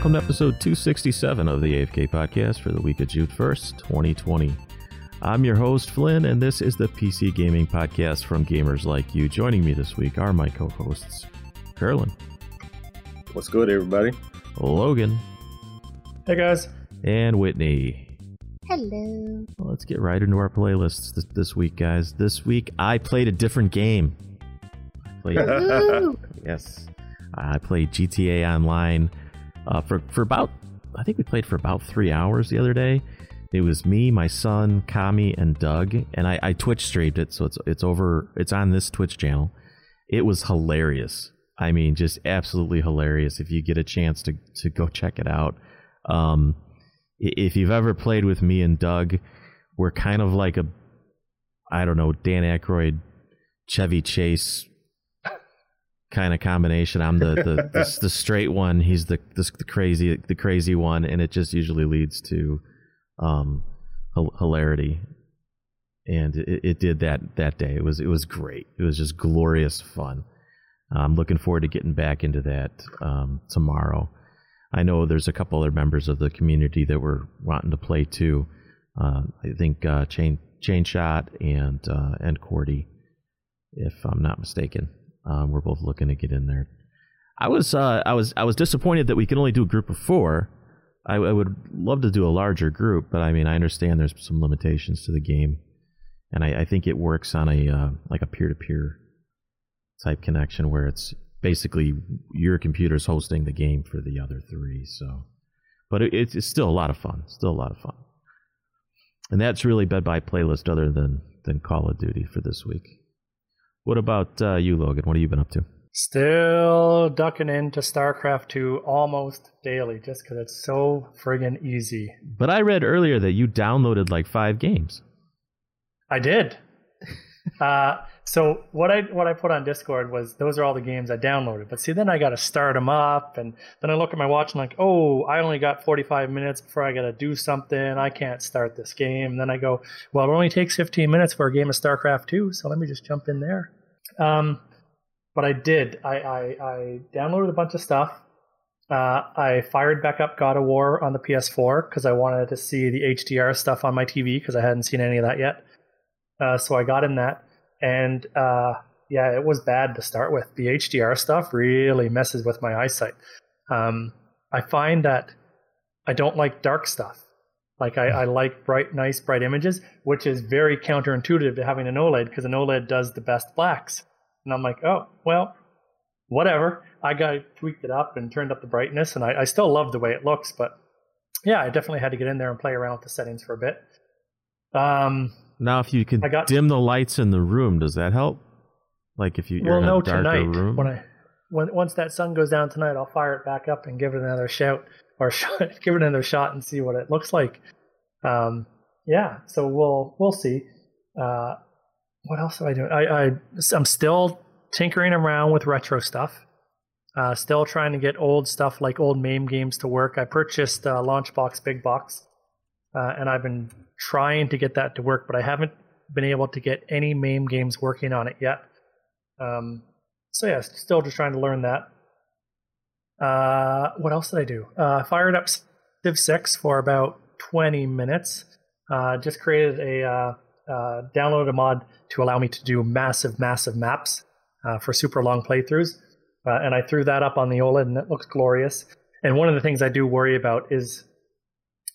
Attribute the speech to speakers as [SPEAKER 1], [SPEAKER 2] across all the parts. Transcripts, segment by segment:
[SPEAKER 1] welcome to episode 267 of the AFK podcast for the week of June 1st, 2020. I'm your host, Flynn, and this is the PC Gaming Podcast from gamers like you. Joining me this week are my co hosts, Curlin.
[SPEAKER 2] What's good, everybody?
[SPEAKER 1] Logan.
[SPEAKER 3] Hey, guys.
[SPEAKER 1] And Whitney.
[SPEAKER 4] Hello.
[SPEAKER 1] Well, let's get right into our playlists this, this week, guys. This week, I played a different game. I played, yes. I played GTA Online uh, for for about I think we played for about three hours the other day. It was me, my son, Kami, and Doug, and I, I Twitch streamed it, so it's it's over. It's on this Twitch channel. It was hilarious. I mean, just absolutely hilarious. If you get a chance to to go check it out, um, if you've ever played with me and Doug, we're kind of like a I don't know Dan Aykroyd, Chevy Chase kind of combination. I'm the the, the, the straight one. He's the, the, the crazy the crazy one, and it just usually leads to um, hilarity. And it, it, did that that day. It was it was great. It was just glorious fun. I'm looking forward to getting back into that um, tomorrow. I know there's a couple other members of the community that were wanting to play too. Uh, I think uh, Chain Chain Shot and uh, and Cordy, if I'm not mistaken. Um, we're both looking to get in there. I was uh, I was I was disappointed that we can only do a group of four. I, I, would love to do a larger group, but I mean I understand there's some limitations to the game, and I, I think it works on a uh, like a peer to peer type connection where it's basically your computer's hosting the game for the other three. So, but it, it's still a lot of fun. Still a lot of fun, and that's really bed by playlist other than than Call of Duty for this week. What about uh, you, Logan? What have you been up to?
[SPEAKER 3] Still ducking into StarCraft 2 almost daily just because it's so friggin' easy.
[SPEAKER 1] But I read earlier that you downloaded like five games.
[SPEAKER 3] I did. uh, so what I what I put on Discord was those are all the games I downloaded. But see, then I got to start them up, and then I look at my watch and like, oh, I only got 45 minutes before I got to do something. I can't start this game. And then I go, well, it only takes 15 minutes for a game of StarCraft 2, so let me just jump in there. Um, but I did. I, I, I downloaded a bunch of stuff. Uh, I fired back up God of War on the PS4 because I wanted to see the HDR stuff on my TV because I hadn't seen any of that yet. Uh, so I got in that and uh, yeah, it was bad to start with. The HDR stuff really messes with my eyesight. Um, I find that I don't like dark stuff. Like I, I, like bright, nice, bright images, which is very counterintuitive to having an OLED because an OLED does the best blacks. And I'm like, oh well, whatever. I got tweaked it up and turned up the brightness, and I, I still love the way it looks. But yeah, I definitely had to get in there and play around with the settings for a bit. Um,
[SPEAKER 1] now, if you can got, dim the lights in the room, does that help? Like if you, well, in no,
[SPEAKER 3] tonight,
[SPEAKER 1] room.
[SPEAKER 3] When I, when, once that sun goes down tonight, I'll fire it back up and give it another shout or shot, give it another shot and see what it looks like. Um, yeah, so we'll we'll see. Uh, what else am I doing? I, I I'm still tinkering around with retro stuff. Uh, still trying to get old stuff like old MAME games to work. I purchased uh, Launchbox Big Box, uh, and I've been trying to get that to work, but I haven't been able to get any MAME games working on it yet. Um, so yeah, still just trying to learn that. Uh, what else did I do? Uh, fired up Civ 6 for about 20 minutes. Uh, just created a uh, uh, download a mod to allow me to do massive, massive maps uh, for super long playthroughs. and I threw that up on the OLED and it looks glorious. And one of the things I do worry about is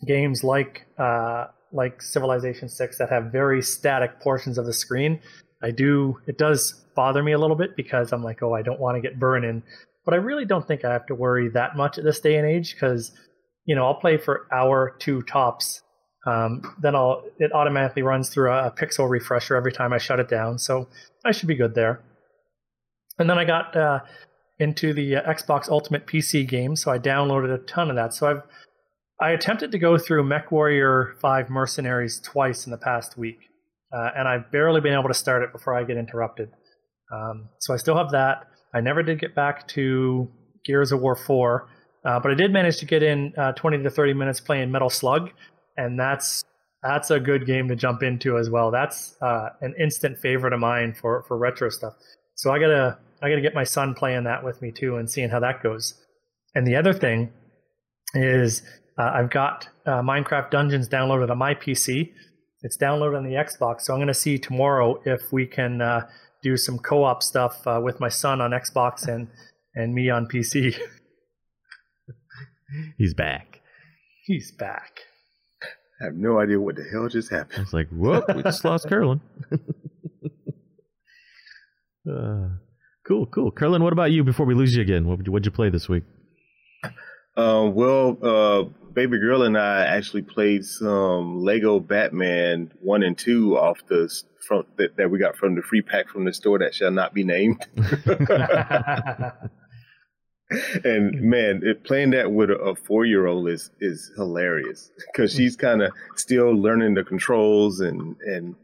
[SPEAKER 3] games like uh, like Civilization 6 that have very static portions of the screen, I do it does bother me a little bit because I'm like, oh, I don't want to get burned in. But I really don't think I have to worry that much at this day and age because you know I'll play for hour two tops. Um, then I'll it automatically runs through a, a pixel refresher every time I shut it down, so I should be good there. And then I got uh, into the uh, Xbox Ultimate PC game, so I downloaded a ton of that. So I've I attempted to go through MechWarrior 5 Mercenaries twice in the past week, uh, and I've barely been able to start it before I get interrupted. Um, so I still have that. I never did get back to Gears of War 4, uh, but I did manage to get in uh, 20 to 30 minutes playing Metal Slug, and that's that's a good game to jump into as well. That's uh, an instant favorite of mine for for retro stuff. So I gotta I gotta get my son playing that with me too and seeing how that goes. And the other thing is uh, I've got uh, Minecraft Dungeons downloaded on my PC. It's downloaded on the Xbox, so I'm going to see tomorrow if we can uh, do some co-op stuff uh, with my son on Xbox and and me on PC.
[SPEAKER 1] He's back.
[SPEAKER 3] He's back.
[SPEAKER 2] I have no idea what the hell just happened.
[SPEAKER 1] It's like, whoop, we just lost Curlin. uh, cool, cool. Curlin, what about you before we lose you again? What, what'd you play this week?
[SPEAKER 2] Uh, well, uh, baby girl and I actually played some Lego Batman one and two off the front that, that we got from the free pack from the store that shall not be named. and man, it, playing that with a, a four year old is is hilarious because she's kind of still learning the controls and and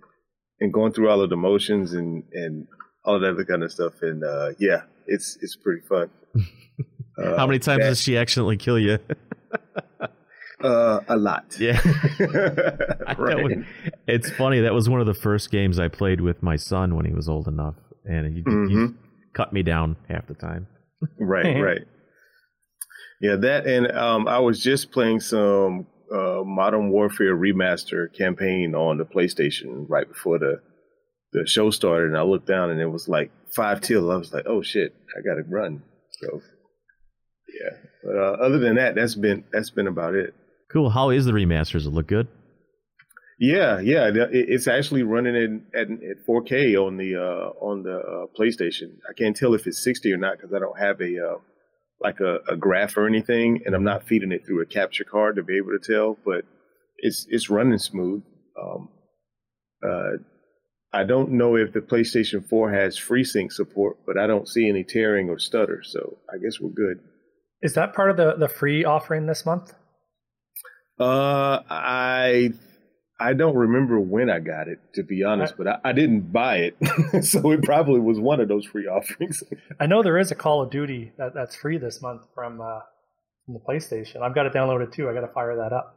[SPEAKER 2] and going through all of the motions and and all of that other kind of stuff. And uh, yeah, it's it's pretty fun.
[SPEAKER 1] Uh, How many times that, does she accidentally kill you?
[SPEAKER 2] uh, a lot.
[SPEAKER 1] Yeah. right. Was, it's funny. That was one of the first games I played with my son when he was old enough, and he, mm-hmm. he cut me down half the time.
[SPEAKER 2] right. Right. Yeah, that and um, I was just playing some uh, Modern Warfare Remaster campaign on the PlayStation right before the the show started, and I looked down and it was like five till. I was like, "Oh shit, I gotta run." So yeah. But uh, other than that, that's been that's been about it.
[SPEAKER 1] Cool. How is the remaster? Does it look good?
[SPEAKER 2] Yeah, yeah. It's actually running in at, at 4K on the uh, on the uh, PlayStation. I can't tell if it's 60 or not because I don't have a uh, like a, a, graph or anything, and I'm not feeding it through a capture card to be able to tell. But it's it's running smooth. Um, uh, I don't know if the PlayStation 4 has FreeSync support, but I don't see any tearing or stutter, so I guess we're good.
[SPEAKER 3] Is that part of the, the free offering this month?
[SPEAKER 2] Uh, I I don't remember when I got it, to be honest, but I, I, didn't buy it, so it probably was one of those free offerings.
[SPEAKER 3] I know there is a Call of Duty that, that's free this month from uh, from the PlayStation. I've got it downloaded too. I got to fire that up.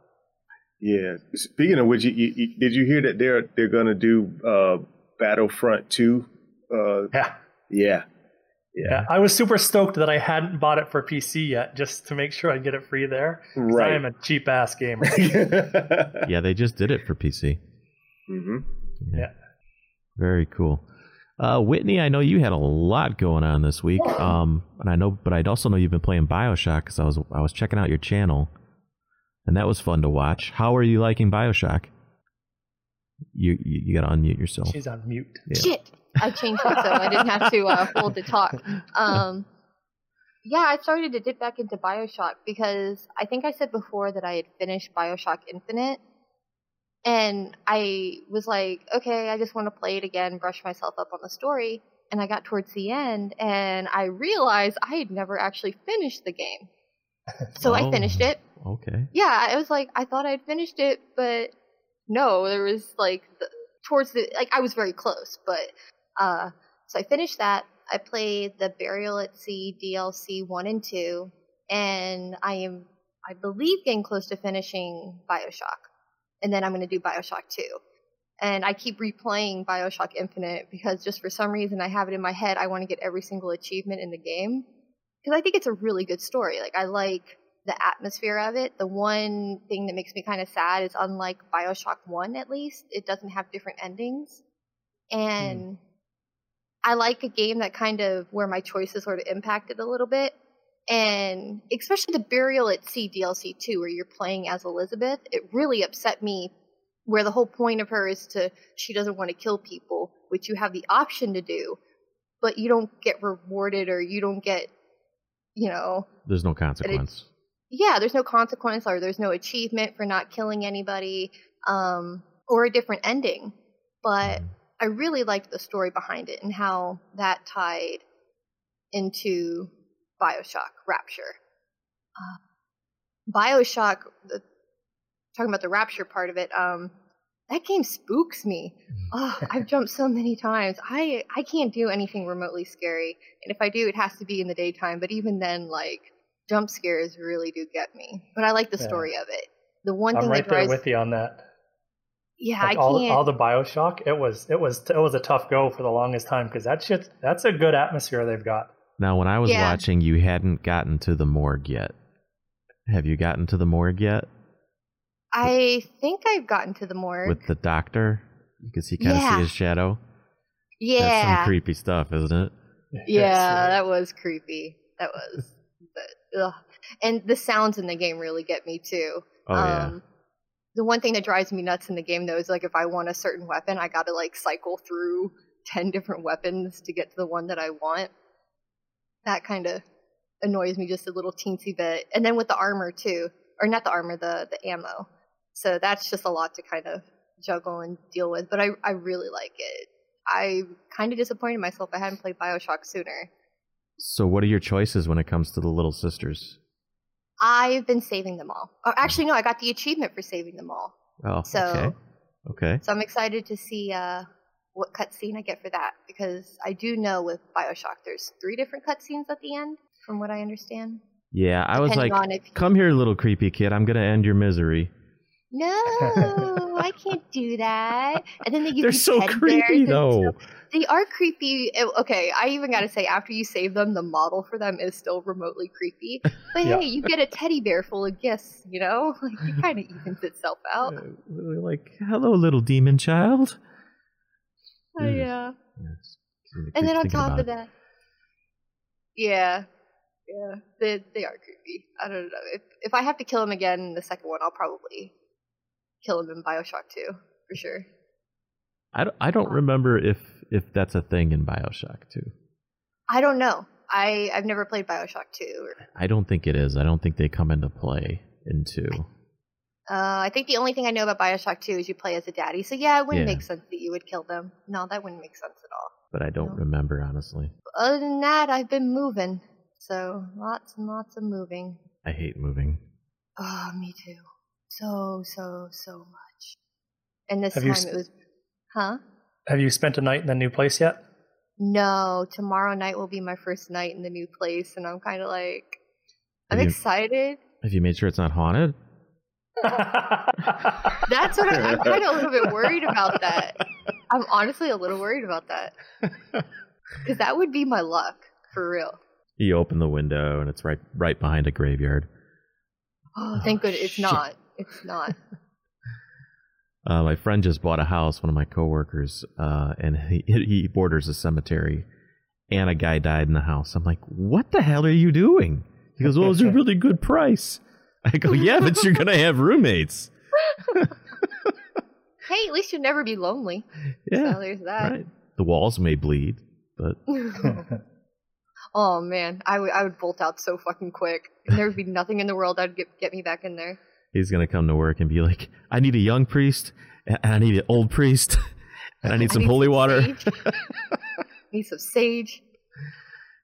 [SPEAKER 2] Yeah. Speaking of which, you, you, did you hear that they're they're going to do uh, Battlefront two? Uh,
[SPEAKER 3] yeah.
[SPEAKER 2] Yeah.
[SPEAKER 3] Yeah. yeah. I was super stoked that I hadn't bought it for PC yet, just to make sure I get it free there. Right. I am a cheap ass gamer.
[SPEAKER 1] yeah, they just did it for PC.
[SPEAKER 2] Mm-hmm.
[SPEAKER 3] Yeah. yeah.
[SPEAKER 1] Very cool. Uh, Whitney, I know you had a lot going on this week, um, and I know, but I'd also know you've been playing Bioshock because I was I was checking out your channel, and that was fun to watch. How are you liking Bioshock? You you, you got to unmute yourself.
[SPEAKER 3] She's on mute.
[SPEAKER 4] Yeah. Shit. I changed it so I didn't have to uh, hold the talk. Um, yeah, I started to dip back into Bioshock because I think I said before that I had finished Bioshock Infinite. And I was like, okay, I just want to play it again, brush myself up on the story. And I got towards the end and I realized I had never actually finished the game. So oh, I finished it.
[SPEAKER 1] Okay.
[SPEAKER 4] Yeah, I was like, I thought I'd finished it, but no, there was like the, towards the like I was very close, but uh, so I finished that. I played the Burial at Sea DLC one and two, and I am, I believe, getting close to finishing Bioshock, and then I'm going to do Bioshock two. And I keep replaying Bioshock Infinite because just for some reason I have it in my head. I want to get every single achievement in the game because I think it's a really good story. Like I like the atmosphere of it. The one thing that makes me kind of sad is unlike Bioshock 1 at least, it doesn't have different endings. And mm. I like a game that kind of where my choices sort of impacted a little bit. And especially the Burial at Sea DLC 2, where you're playing as Elizabeth, it really upset me. Where the whole point of her is to, she doesn't want to kill people, which you have the option to do, but you don't get rewarded or you don't get, you know.
[SPEAKER 1] There's no consequence.
[SPEAKER 4] yeah, there's no consequence or there's no achievement for not killing anybody um, or a different ending. But. Mm I really liked the story behind it and how that tied into Bioshock Rapture. Uh, Bioshock, the, talking about the Rapture part of it, um, that game spooks me. Oh, I've jumped so many times. I I can't do anything remotely scary, and if I do, it has to be in the daytime. But even then, like jump scares really do get me. But I like the story yeah. of it. The one
[SPEAKER 3] I'm
[SPEAKER 4] thing
[SPEAKER 3] right
[SPEAKER 4] that drives
[SPEAKER 3] there with you on that.
[SPEAKER 4] Yeah,
[SPEAKER 3] like
[SPEAKER 4] I
[SPEAKER 3] all,
[SPEAKER 4] can't.
[SPEAKER 3] all the Bioshock, it was it was it was a tough go for the longest time because that shit that's a good atmosphere they've got.
[SPEAKER 1] Now, when I was yeah. watching, you hadn't gotten to the morgue yet. Have you gotten to the morgue yet
[SPEAKER 4] I think I've gotten to the morgue.
[SPEAKER 1] with the doctor? Because he kind of
[SPEAKER 4] Yeah.
[SPEAKER 1] see his shadow. That's
[SPEAKER 4] yeah,
[SPEAKER 1] some creepy stuff, isn't it?
[SPEAKER 4] yeah, that was creepy. That was, but, ugh. and the sounds in the game really get me too.
[SPEAKER 1] Oh yeah.
[SPEAKER 4] Um, The one thing that drives me nuts in the game though is like if I want a certain weapon, I gotta like cycle through ten different weapons to get to the one that I want. That kind of annoys me just a little teensy bit. And then with the armor too, or not the armor, the the ammo. So that's just a lot to kind of juggle and deal with. But I I really like it. I kind of disappointed myself. I hadn't played Bioshock sooner.
[SPEAKER 1] So what are your choices when it comes to the little sisters?
[SPEAKER 4] I've been saving them all. Oh, actually, no, I got the achievement for saving them all.
[SPEAKER 1] Oh,
[SPEAKER 4] So-
[SPEAKER 1] okay. Okay.
[SPEAKER 4] So I'm excited to see uh, what cutscene I get for that because I do know with Bioshock there's three different cutscenes at the end, from what I understand.
[SPEAKER 1] Yeah, I was like,
[SPEAKER 4] Depending on if you-
[SPEAKER 1] "Come here, little creepy kid. I'm gonna end your misery."
[SPEAKER 4] No, I can't do that. And then they give
[SPEAKER 1] They're
[SPEAKER 4] you
[SPEAKER 1] so creepy, though.
[SPEAKER 4] They are creepy. Uh, Okay, I even got to say, after you save them, the model for them is still remotely creepy. But
[SPEAKER 3] Yeah.
[SPEAKER 4] hey, you get a teddy bear full of gifts, you know? Like, it kind of evens itself out.
[SPEAKER 1] Uh, like, "Hello, little demon child."
[SPEAKER 4] Oh, yeah. And then on top of
[SPEAKER 1] it.
[SPEAKER 4] that, yeah, yeah, they they are creepy. I don't know if if I have to kill him again in the second one, I'll probably kill him in Bioshock 2 for sure.
[SPEAKER 1] I don't, I don't remember if if that's a thing in Bioshock too.
[SPEAKER 4] I don't know. I I've never played Bioshock 2.
[SPEAKER 1] I don't think it is. I don't think they come into play in two.
[SPEAKER 4] uh, I think the only thing I know about Bioshock 2 is you play as a daddy. So yeah, it wouldn't
[SPEAKER 1] Yeah.
[SPEAKER 4] make sense that you would kill them. No, that wouldn't make sense at all.
[SPEAKER 1] But I don't
[SPEAKER 4] No.
[SPEAKER 1] remember honestly.
[SPEAKER 4] Other than that, I've been moving. So lots and lots of moving.
[SPEAKER 1] I hate moving.
[SPEAKER 4] Oh, me too. So so so much. And this
[SPEAKER 3] Have
[SPEAKER 4] time
[SPEAKER 3] s-
[SPEAKER 4] it was, huh?
[SPEAKER 3] Have you spent a night in the new place yet?
[SPEAKER 4] No, tomorrow night will be my first night in the new place, and I'm kind of like, I'm
[SPEAKER 1] Have you-
[SPEAKER 4] excited.
[SPEAKER 1] Have you made sure it's not haunted?
[SPEAKER 4] That's what I, I'm kind of a little bit worried about. That I'm honestly a little worried about that because that would be my luck for real.
[SPEAKER 1] You open the window and it's right right behind a graveyard.
[SPEAKER 4] Oh, thank oh, goodness it's
[SPEAKER 1] shit.
[SPEAKER 4] not. It's not.
[SPEAKER 1] Uh, my friend just bought a house, one of my coworkers, uh, and he, he borders a cemetery, and a guy died in the house. I'm like, what the hell are you doing? He goes, well, it was a really good price. I go, yeah, but you're gonna have roommates.
[SPEAKER 4] Hey, at least you'll never be lonely.
[SPEAKER 1] Yeah,
[SPEAKER 4] So there's that.
[SPEAKER 1] right. The walls may bleed, but
[SPEAKER 4] oh man, I would I would bolt out so fucking quick. There would be nothing in the world that'd get get me back in there.
[SPEAKER 1] He's gonna come to work and be like, I need a young priest, and I need an old priest, and I need
[SPEAKER 4] I
[SPEAKER 1] some
[SPEAKER 4] need
[SPEAKER 1] holy
[SPEAKER 4] some
[SPEAKER 1] water.
[SPEAKER 4] Need some sage.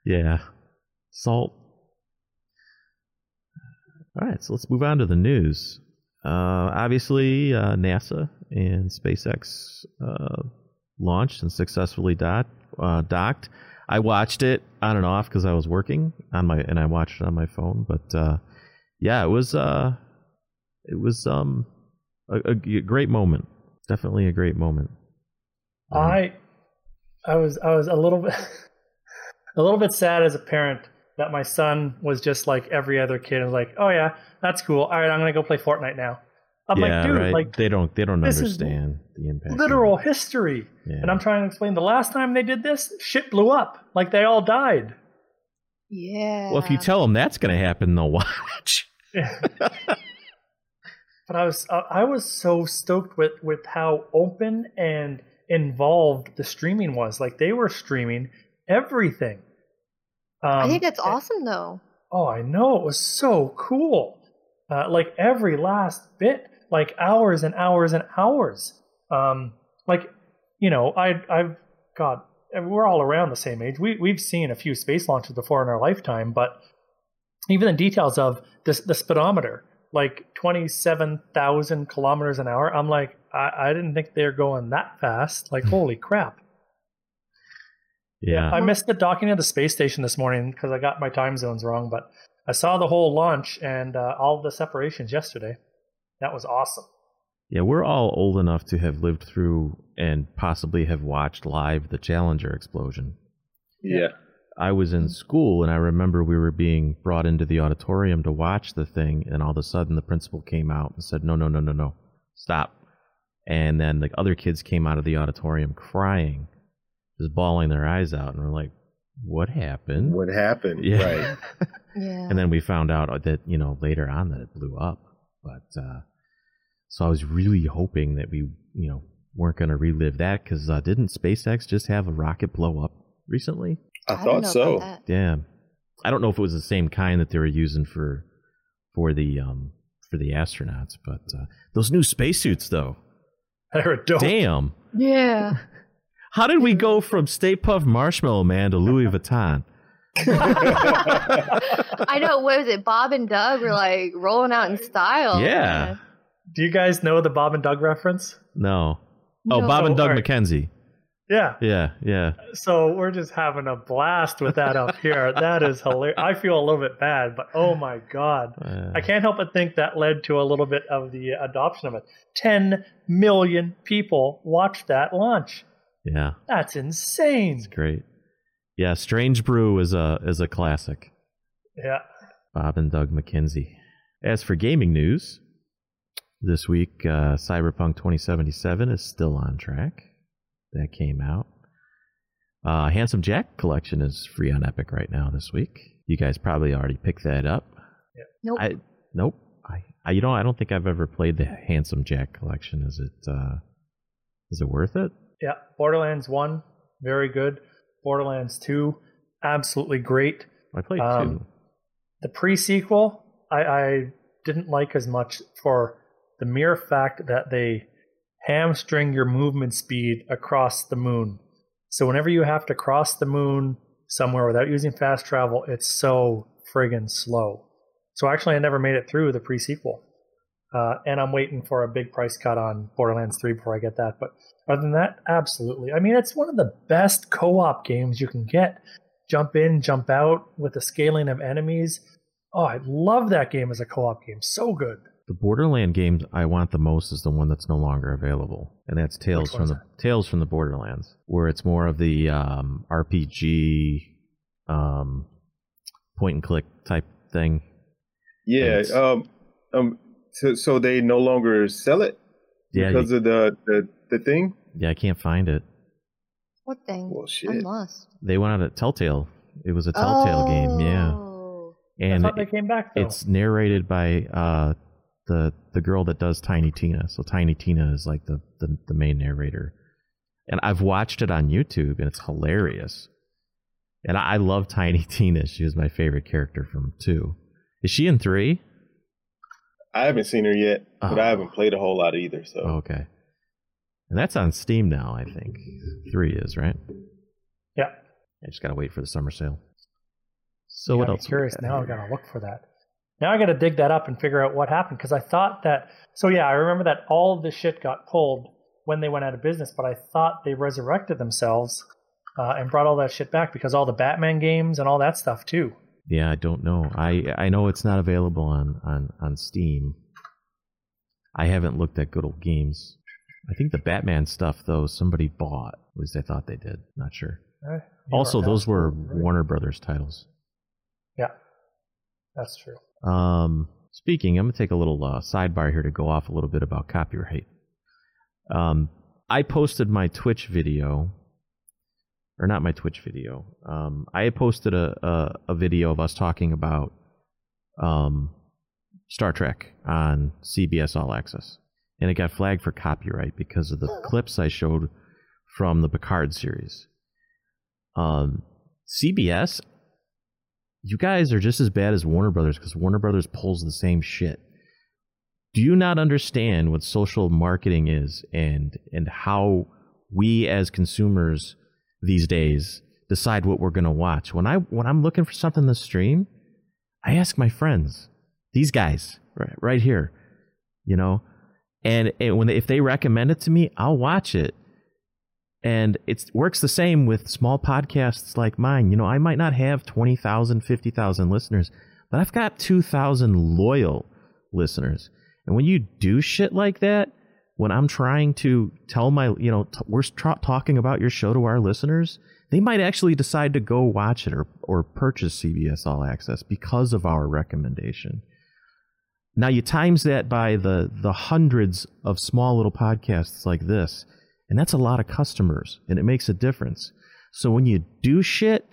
[SPEAKER 1] Yeah. Salt. All right, so let's move on to the news. Uh, obviously, uh, NASA and SpaceX uh, launched and successfully dot, uh, docked. I watched it on and off because I was working on my, and I watched it on my phone. But uh, yeah, it was uh, it was um, a, a g- great moment. Definitely a great moment. Um,
[SPEAKER 3] I I was I was a little bit a little bit sad as a parent that my son was just like every other kid and was like, "Oh yeah, that's cool. All right, I'm gonna go play Fortnite now." I'm
[SPEAKER 1] yeah,
[SPEAKER 3] like, dude,
[SPEAKER 1] right.
[SPEAKER 3] like
[SPEAKER 1] they don't they don't understand the impact.
[SPEAKER 3] literal history.
[SPEAKER 1] Yeah.
[SPEAKER 3] And I'm trying to explain the last time they did this, shit blew up. Like they all died.
[SPEAKER 4] Yeah.
[SPEAKER 1] Well, if you tell them that's going to happen, they'll watch.
[SPEAKER 3] but I was I I was so stoked with with how open and involved the streaming was. Like they were streaming everything. Um,
[SPEAKER 4] I think that's awesome though.
[SPEAKER 3] Oh, I know. It was so cool. Uh, like every last bit, like hours and hours and hours. Um, like, you know, I, I've got, we're all around the same age. We, we've seen a few space launches before in our lifetime, but even the details of this, the speedometer, like 27,000 kilometers an hour, I'm like, I, I didn't think they're going that fast. Like, holy crap.
[SPEAKER 1] Yeah.
[SPEAKER 3] I missed the docking of the space station this morning because I got my time zones wrong, but I saw the whole launch and uh, all the separations yesterday. That was awesome.
[SPEAKER 1] Yeah, we're all old enough to have lived through and possibly have watched live the Challenger explosion.
[SPEAKER 2] Yeah.
[SPEAKER 1] I was in school and I remember we were being brought into the auditorium to watch the thing, and all of a sudden the principal came out and said, "No, no, no, no, no, stop!" And then the other kids came out of the auditorium crying, just bawling their eyes out, and we're like, "What happened?"
[SPEAKER 2] What happened?
[SPEAKER 1] Yeah.
[SPEAKER 2] Right.
[SPEAKER 4] Yeah.
[SPEAKER 1] and then we found out that you know later on that it blew up. But uh, so I was really hoping that we you know weren't going to relive that because uh, didn't SpaceX just have a rocket blow up recently?
[SPEAKER 2] I,
[SPEAKER 4] don't
[SPEAKER 2] thought so.
[SPEAKER 4] about that.
[SPEAKER 1] Yeah, I don't know if it was the same kind that they were using for for the um for the astronauts, but uh, those new spacesuits though,
[SPEAKER 3] They're dope.
[SPEAKER 1] damn.
[SPEAKER 4] Yeah.
[SPEAKER 1] How did we go from Stay Puft Marshmallow Man to Louis Vuitton?
[SPEAKER 4] I know. What was it? Bob and Doug were like rolling out in style.
[SPEAKER 1] Yeah.
[SPEAKER 3] Do you guys know the Bob and Doug reference?
[SPEAKER 1] No. Oh,
[SPEAKER 4] No.
[SPEAKER 1] Bob and
[SPEAKER 3] Oh,
[SPEAKER 1] Doug
[SPEAKER 3] alright.
[SPEAKER 1] McKenzie.
[SPEAKER 3] Yeah.
[SPEAKER 1] Yeah, yeah.
[SPEAKER 3] So we're just having a blast with that up here. That is hilarious. I feel a little bit bad, but oh my god.
[SPEAKER 1] Uh,
[SPEAKER 3] I can't help but think that led to a little bit of the adoption of it. 10 million people watched that launch.
[SPEAKER 1] yeah,
[SPEAKER 3] That's insane.
[SPEAKER 1] it's great. Yeah, Strange Brew is a is a classic.
[SPEAKER 3] Yeah.
[SPEAKER 1] Bob and Doug McKenzie. As for gaming news, this week uh, Cyberpunk 2077 is still on track. That came out. Uh, Handsome Jack collection is free on Epic right now this week. You guys probably already picked that up.
[SPEAKER 4] Nope.
[SPEAKER 1] I nope. I, I you know I don't think I've ever played the Handsome Jack collection. Is it uh, is it worth it?
[SPEAKER 3] Yeah. Borderlands 1, very good. Borderlands 2, absolutely great.
[SPEAKER 1] I played
[SPEAKER 3] Um,
[SPEAKER 1] two.
[SPEAKER 3] The pre sequel, I, I didn't like as much for the mere fact that they hamstring your movement speed across the moon. So whenever you have to cross the moon somewhere without using fast travel, it's so friggin' slow. So actually, I never made it through the pre sequel. Uh, and I'm waiting for a big price cut on Borderlands 3 before I get that. But other than that, absolutely. I mean, it's one of the best co op games you can get. Jump in, jump out with the scaling of enemies. Oh, I love that game as a co op game. So good.
[SPEAKER 1] The Borderland game I want the most is the one that's no longer available, and that's Tales from
[SPEAKER 3] one's
[SPEAKER 1] the Tales from the Borderlands, where it's more of the um, RPG um, point and click type thing.
[SPEAKER 2] Yeah. Um. Um. So, so they no longer sell it
[SPEAKER 1] Yeah,
[SPEAKER 2] because
[SPEAKER 1] you-
[SPEAKER 2] of the, the the thing.
[SPEAKER 1] yeah, I can't find it.
[SPEAKER 4] What thing?
[SPEAKER 2] Well, shit.
[SPEAKER 4] I'm lost.
[SPEAKER 1] They went out at Telltale. It was a Telltale game, yeah,
[SPEAKER 4] Oh.
[SPEAKER 1] and
[SPEAKER 3] I thought they came back though.
[SPEAKER 1] it's narrated by uh, the the girl that does Tiny Tina. So Tiny Tina is like the, the the main narrator, and I've watched it on YouTube, and it's hilarious. And I, I love Tiny Tina. She was my favorite character from two. Is she in three?
[SPEAKER 2] I haven't seen her yet, but
[SPEAKER 1] Oh.
[SPEAKER 2] I haven't played a whole lot either. So
[SPEAKER 1] Oh, okay, and that's on Steam now. I think three is right.
[SPEAKER 3] yeah.
[SPEAKER 1] I just gotta wait for the summer sale. So
[SPEAKER 3] Yeah,
[SPEAKER 1] what
[SPEAKER 3] I'm
[SPEAKER 1] else?
[SPEAKER 3] Curious. Now I gotta look for that. Now I gotta dig that up and figure out what happened because I thought that. So yeah, I remember that all of this shit got pulled when they went out of business, but I thought they resurrected themselves uh, and brought all that shit back because all the Batman games and all that stuff too.
[SPEAKER 1] Yeah, I don't know. I I know it's not available on on on Steam. I haven't looked at good old games. I think the Batman stuff though somebody bought. At least I thought they did. Not sure.
[SPEAKER 3] You
[SPEAKER 1] Also, those were
[SPEAKER 3] right.
[SPEAKER 1] Warner Brothers titles.
[SPEAKER 3] Yeah, that's true.
[SPEAKER 1] Um, speaking, I'm gonna take a little uh, sidebar here to go off a little bit about copyright. Um, I posted my Twitch video, or not my Twitch video. Um, I posted a, a a video of us talking about um Star Trek on CBS All Access, and it got flagged for copyright because of the clips I showed from the Picard series. Um, CBS you guys are just as bad as Warner Brothers because Warner Brothers pulls the same shit. Do you not understand what social marketing is and and how we as consumers these days decide what we're to watch? When I when I'm looking for something to stream, I ask my friends, these guys right, right here, you know, and, and when they, if they recommend it to me, I'll watch it and it works the same with small podcasts like mine. You know, I might not have 20,000, 50,000 listeners, but I've got 2,000 loyal listeners. And when you do shit like that, when I'm trying to tell my, you know, t- we're tra- talking about your show to our listeners, they might actually decide to go watch it or, or purchase CBS All Access because of our recommendation. Now you times that by the the hundreds of small little podcasts like this, and that's a lot of customers, and it makes a difference. So when you do shit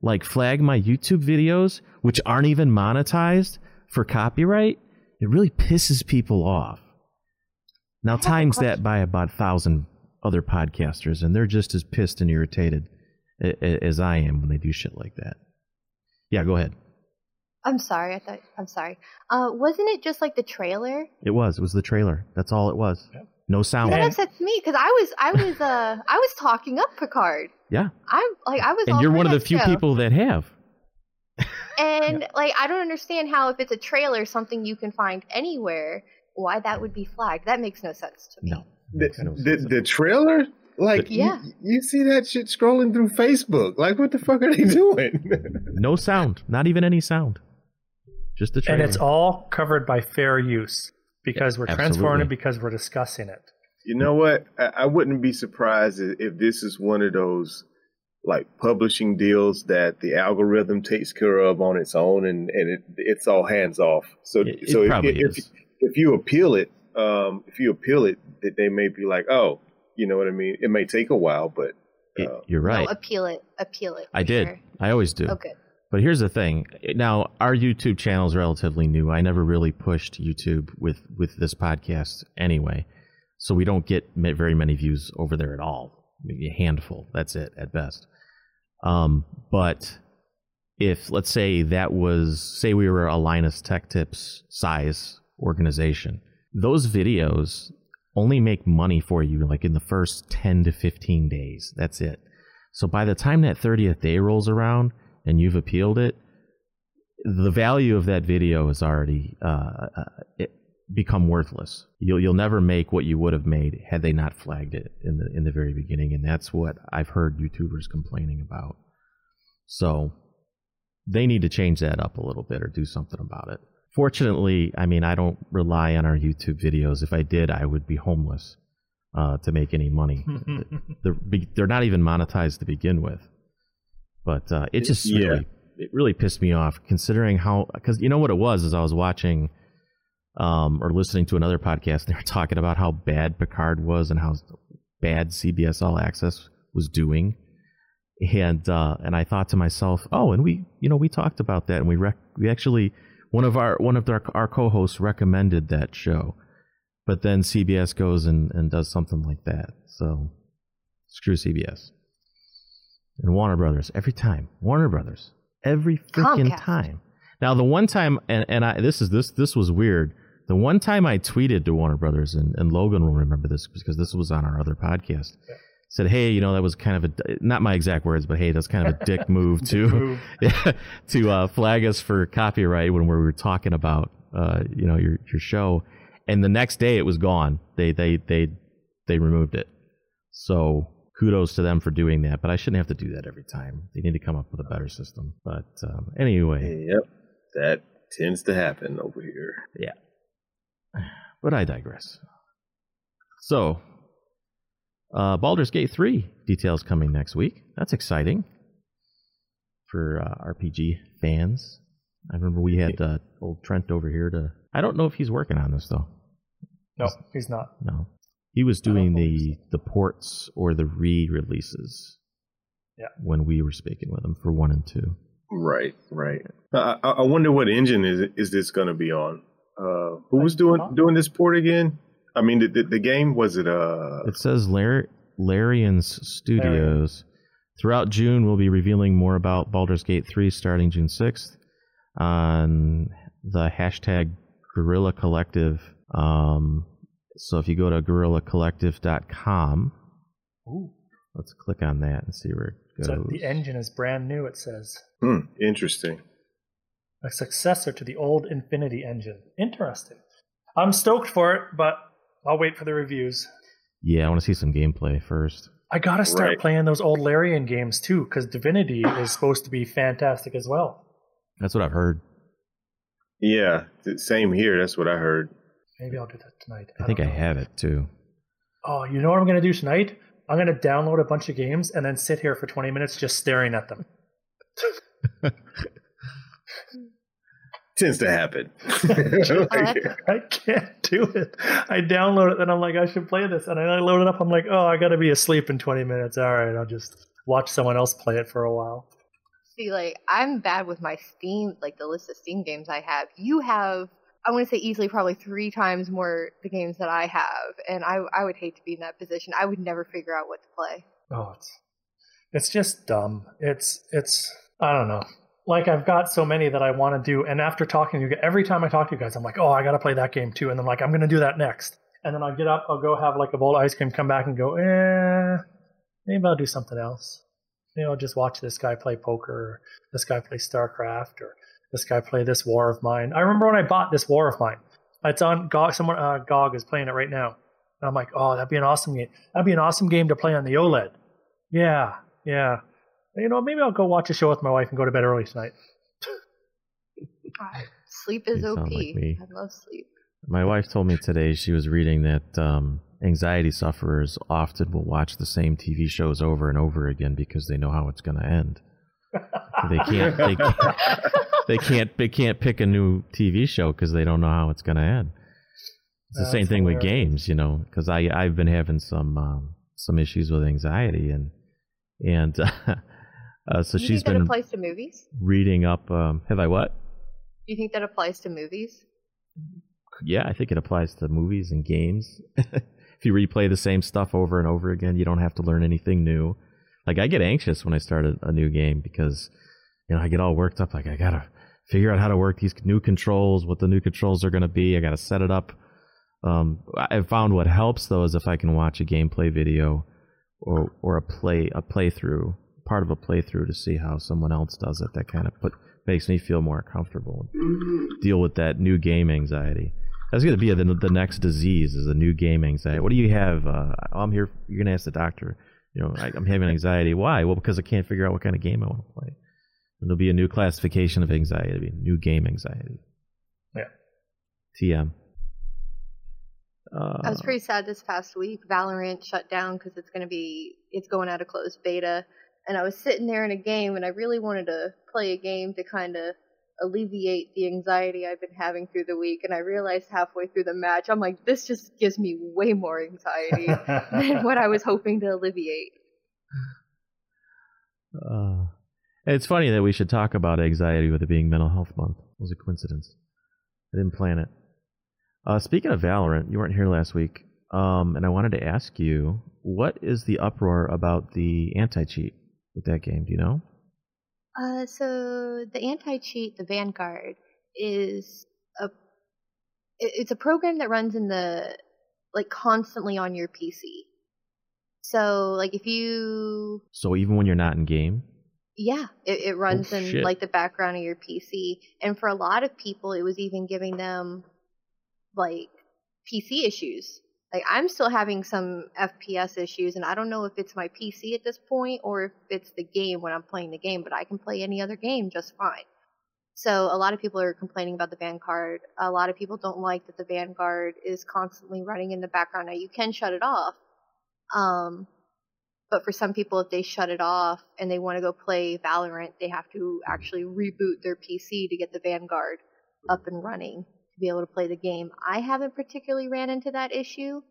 [SPEAKER 1] like flag my YouTube videos, which aren't even monetized for copyright, it really pisses people off. Now times that by about a thousand other podcasters, and they're just as pissed and irritated as I am when they do shit like that. Yeah, go ahead.
[SPEAKER 4] I'm sorry. I thought. I'm sorry. Uh, wasn't it just like the trailer?
[SPEAKER 1] It was. It was the trailer. That's all it was. Yep. No sound.
[SPEAKER 4] That upsets me because I was, I was, uh, I was talking up Picard.
[SPEAKER 1] Yeah.
[SPEAKER 4] I'm like, I was.
[SPEAKER 1] And you're one of the few
[SPEAKER 4] show.
[SPEAKER 1] people that have.
[SPEAKER 4] and yeah. like, I don't understand how if it's a trailer, something you can find anywhere, why that would be flagged. That makes no sense to me.
[SPEAKER 1] No.
[SPEAKER 2] The, no the, the trailer like, yeah. You, you, see that shit scrolling through Facebook. Like, what the fuck are they doing?
[SPEAKER 1] no sound. Not even any sound. Just the trailer.
[SPEAKER 3] And it's all covered by fair use because yeah, we're absolutely. transforming it because we're discussing it.
[SPEAKER 2] You know what? I, I wouldn't be surprised if this is one of those like publishing deals that the algorithm takes care of on its own and, and it, it's all hands off. So
[SPEAKER 1] it,
[SPEAKER 2] so
[SPEAKER 1] it
[SPEAKER 2] if, if, if, you appeal it, um, if you appeal it, that they may be like, oh, you know what I mean? It may take a while, but
[SPEAKER 1] uh, you're right.
[SPEAKER 4] No, appeal it, appeal it.
[SPEAKER 1] I did.
[SPEAKER 4] Sure.
[SPEAKER 1] I always do.
[SPEAKER 4] Okay. Oh,
[SPEAKER 1] but here's the thing. Now, our YouTube channel is relatively new. I never really pushed YouTube with with this podcast anyway, so we don't get very many views over there at all. Maybe a handful. That's it at best. Um, but if let's say that was say we were a Linus Tech Tips size organization, those videos only make money for you like in the first 10 to 15 days. That's it. So by the time that 30th day rolls around and you've appealed it, the value of that video has already uh, uh become worthless. You'll you'll never make what you would have made had they not flagged it in the in the very beginning, and that's what I've heard YouTubers complaining about. So they need to change that up a little bit or do something about it. Fortunately, I mean, I don't rely on our YouTube videos. If I did, I would be homeless uh, to make any money. they're, they're not even monetized to begin with. But uh, it just yeah. really, it really pissed me off considering how, because you know what it was is I was watching um, or listening to another podcast. They were talking about how bad Picard was and how bad CBS All Access was doing. And uh, and I thought to myself, oh, and we, you know, we talked about that, and we rec- we actually one of our one of our, our co-hosts recommended that show, but then CBS goes and, and does something like that. So screw CBS and Warner Brothers every time. Warner Brothers every freaking time. Now the one time, and, and I this is this this was weird. The one time I tweeted to Warner Brothers, and, and Logan will remember this because this was on our other podcast. Yeah said, "Hey, you know that was kind of a not my exact words, but hey, that's kind of a dick move to to uh, flag us for copyright when we were talking about uh, you know your your show." And the next day, it was gone. They they they they removed it. So kudos to them for doing that. But I shouldn't have to do that every time. They need to come up with a better system. But um, anyway,
[SPEAKER 2] yep, that tends to happen over here.
[SPEAKER 1] Yeah, but I digress. So uh, Baldur's Gate 3 details coming next week. That's exciting for uh, RPG fans. I remember we had uh, old Trent over here to. I don't know if he's working on this though.
[SPEAKER 3] No, he's not.
[SPEAKER 1] No, he was doing the the ports or the re-releases.
[SPEAKER 3] Yeah.
[SPEAKER 1] When we were speaking with him for one and two.
[SPEAKER 2] Right, right. I, I wonder what engine is is this going to be on? Uh, who was doing doing this port again? I mean, the, the, the game was it? Uh,
[SPEAKER 1] it says Lar- Larian's Studios. Throughout June, we'll be revealing more about Baldur's Gate 3 starting June 6th on the hashtag Guerrilla Collective. Um, so if you go to guerrillacollective.com,
[SPEAKER 3] Ooh.
[SPEAKER 1] let's click on that and see where it goes. So
[SPEAKER 3] the engine is brand new, it says.
[SPEAKER 2] Hmm, interesting.
[SPEAKER 3] A successor to the old Infinity engine. Interesting. I'm stoked for it, but I'll wait for the reviews.
[SPEAKER 1] Yeah, I want to see some gameplay first.
[SPEAKER 3] I gotta start right. playing those old Larian games too, because Divinity is supposed to be fantastic as well.
[SPEAKER 1] That's what I've heard.
[SPEAKER 2] Yeah, same here. That's what I heard.
[SPEAKER 3] Maybe I'll do that tonight.
[SPEAKER 1] I, I think I have it too.
[SPEAKER 3] Oh, you know what I'm gonna do tonight? I'm going to download a bunch of games and then sit here for 20 minutes just staring at them.
[SPEAKER 2] Tends to happen.
[SPEAKER 3] I can't do it. I download it, and I'm like, I should play this, and I load it up. I'm like, oh, I got to be asleep in 20 minutes. All right, I'll just watch someone else play it for a while.
[SPEAKER 4] See, like I'm bad with my Steam, like the list of Steam games I have. You have, I want to say easily, probably three times more the games that I have, and I I would hate to be in that position. I would never figure out what to play.
[SPEAKER 3] Oh, it's it's just dumb. It's it's I don't know like I've got so many that I want to do. And after talking to you, every time I talk to you guys, I'm like, oh, I got to play that game too. And I'm like, I'm to do that next. And then I'll get up, I'll go have like a bowl of ice cream, come back and go, eh, maybe I'll do something else. Maybe I'll just watch this guy play poker, or this guy play StarCraft, or this guy play this War of Mine. I remember when I bought this War of Mine. It's on GOG. Someone uh, GOG is playing it right now. And I'm like, oh, that'd be an awesome game. That'd be an awesome game to play on the OLED. Yeah, yeah you know, maybe I'll go watch a show with my wife and go to bed early tonight.
[SPEAKER 4] sleep is OP. Like I love sleep.
[SPEAKER 1] My wife told me today she was reading that um, anxiety sufferers often will watch the same TV shows over and over again because they know how it's going to end. They can't. They can't. They can't. They can't pick a new TV show because they don't know how it's going to end. It's the That's same thing hilarious. with games, you know. Because I I've been having some um, some issues with anxiety and and uh, uh, so
[SPEAKER 4] you
[SPEAKER 1] she's
[SPEAKER 4] think
[SPEAKER 1] been
[SPEAKER 4] that applies to movies.
[SPEAKER 1] Reading up. Um, have I what?
[SPEAKER 4] Do you think that applies to movies?
[SPEAKER 1] Yeah, I think it applies to movies and games. if you replay the same stuff over and over again, you don't have to learn anything new. Like I get anxious when I start a, a new game because you know I get all worked up. Like I gotta figure out how to work these new controls, what the new controls are going to be. I got to set it up. Um, I found what helps though is if I can watch a gameplay video or or a play a playthrough part of a playthrough to see how someone else does it. That kind of put makes me feel more comfortable. Mm-hmm. Deal with that new game anxiety. That's going to be the, the next disease is a new game anxiety. What do you have? Uh, I'm here. You're going to ask the doctor. You know, I, am having anxiety. Why? Well, because I can't figure out what kind of game I want to play. And there'll be a new classification of anxiety. It'll be New game anxiety.
[SPEAKER 3] Yeah.
[SPEAKER 1] TM.
[SPEAKER 4] Uh, I was pretty sad this past week. Valorant shut down because it's going to be it's going out of closed beta and I was sitting there in a game and I really wanted to play a game to kind of alleviate the anxiety I've been having through the week. And I realized halfway through the match, I'm like, this just gives me way more anxiety than what I was hoping to alleviate.
[SPEAKER 1] Uh, it's funny that we should talk about anxiety with it being Mental Health Month. It was a coincidence. I didn't plan it. Uh, speaking of Valorant, you weren't here last week, um, and I wanted to ask you, what is the uproar about the anti-cheat? with that game? Do you know?
[SPEAKER 4] Uh, so the anti-cheat, the Vanguard, is a it's a program that runs in the like constantly on your PC. So like if you
[SPEAKER 1] so even when you're not in game.
[SPEAKER 4] Yeah, it, it runs
[SPEAKER 1] oh,
[SPEAKER 4] in
[SPEAKER 1] shit.
[SPEAKER 4] like the background of your PC, and for a lot of people, it was even giving them like PC issues like I'm still having some FPS issues, and I don't know if it's my PC at this point or if it's the game when I'm playing the game. But I can play any other game just fine. So a lot of people are complaining about the Vanguard. A lot of people don't like that the Vanguard is constantly running in the background. Now you can shut it off, um, but for some people, if they shut it off and they want to go play Valorant, they have to actually reboot their PC to get the Vanguard up and running to be able to play the game. I haven't particularly ran into that issue,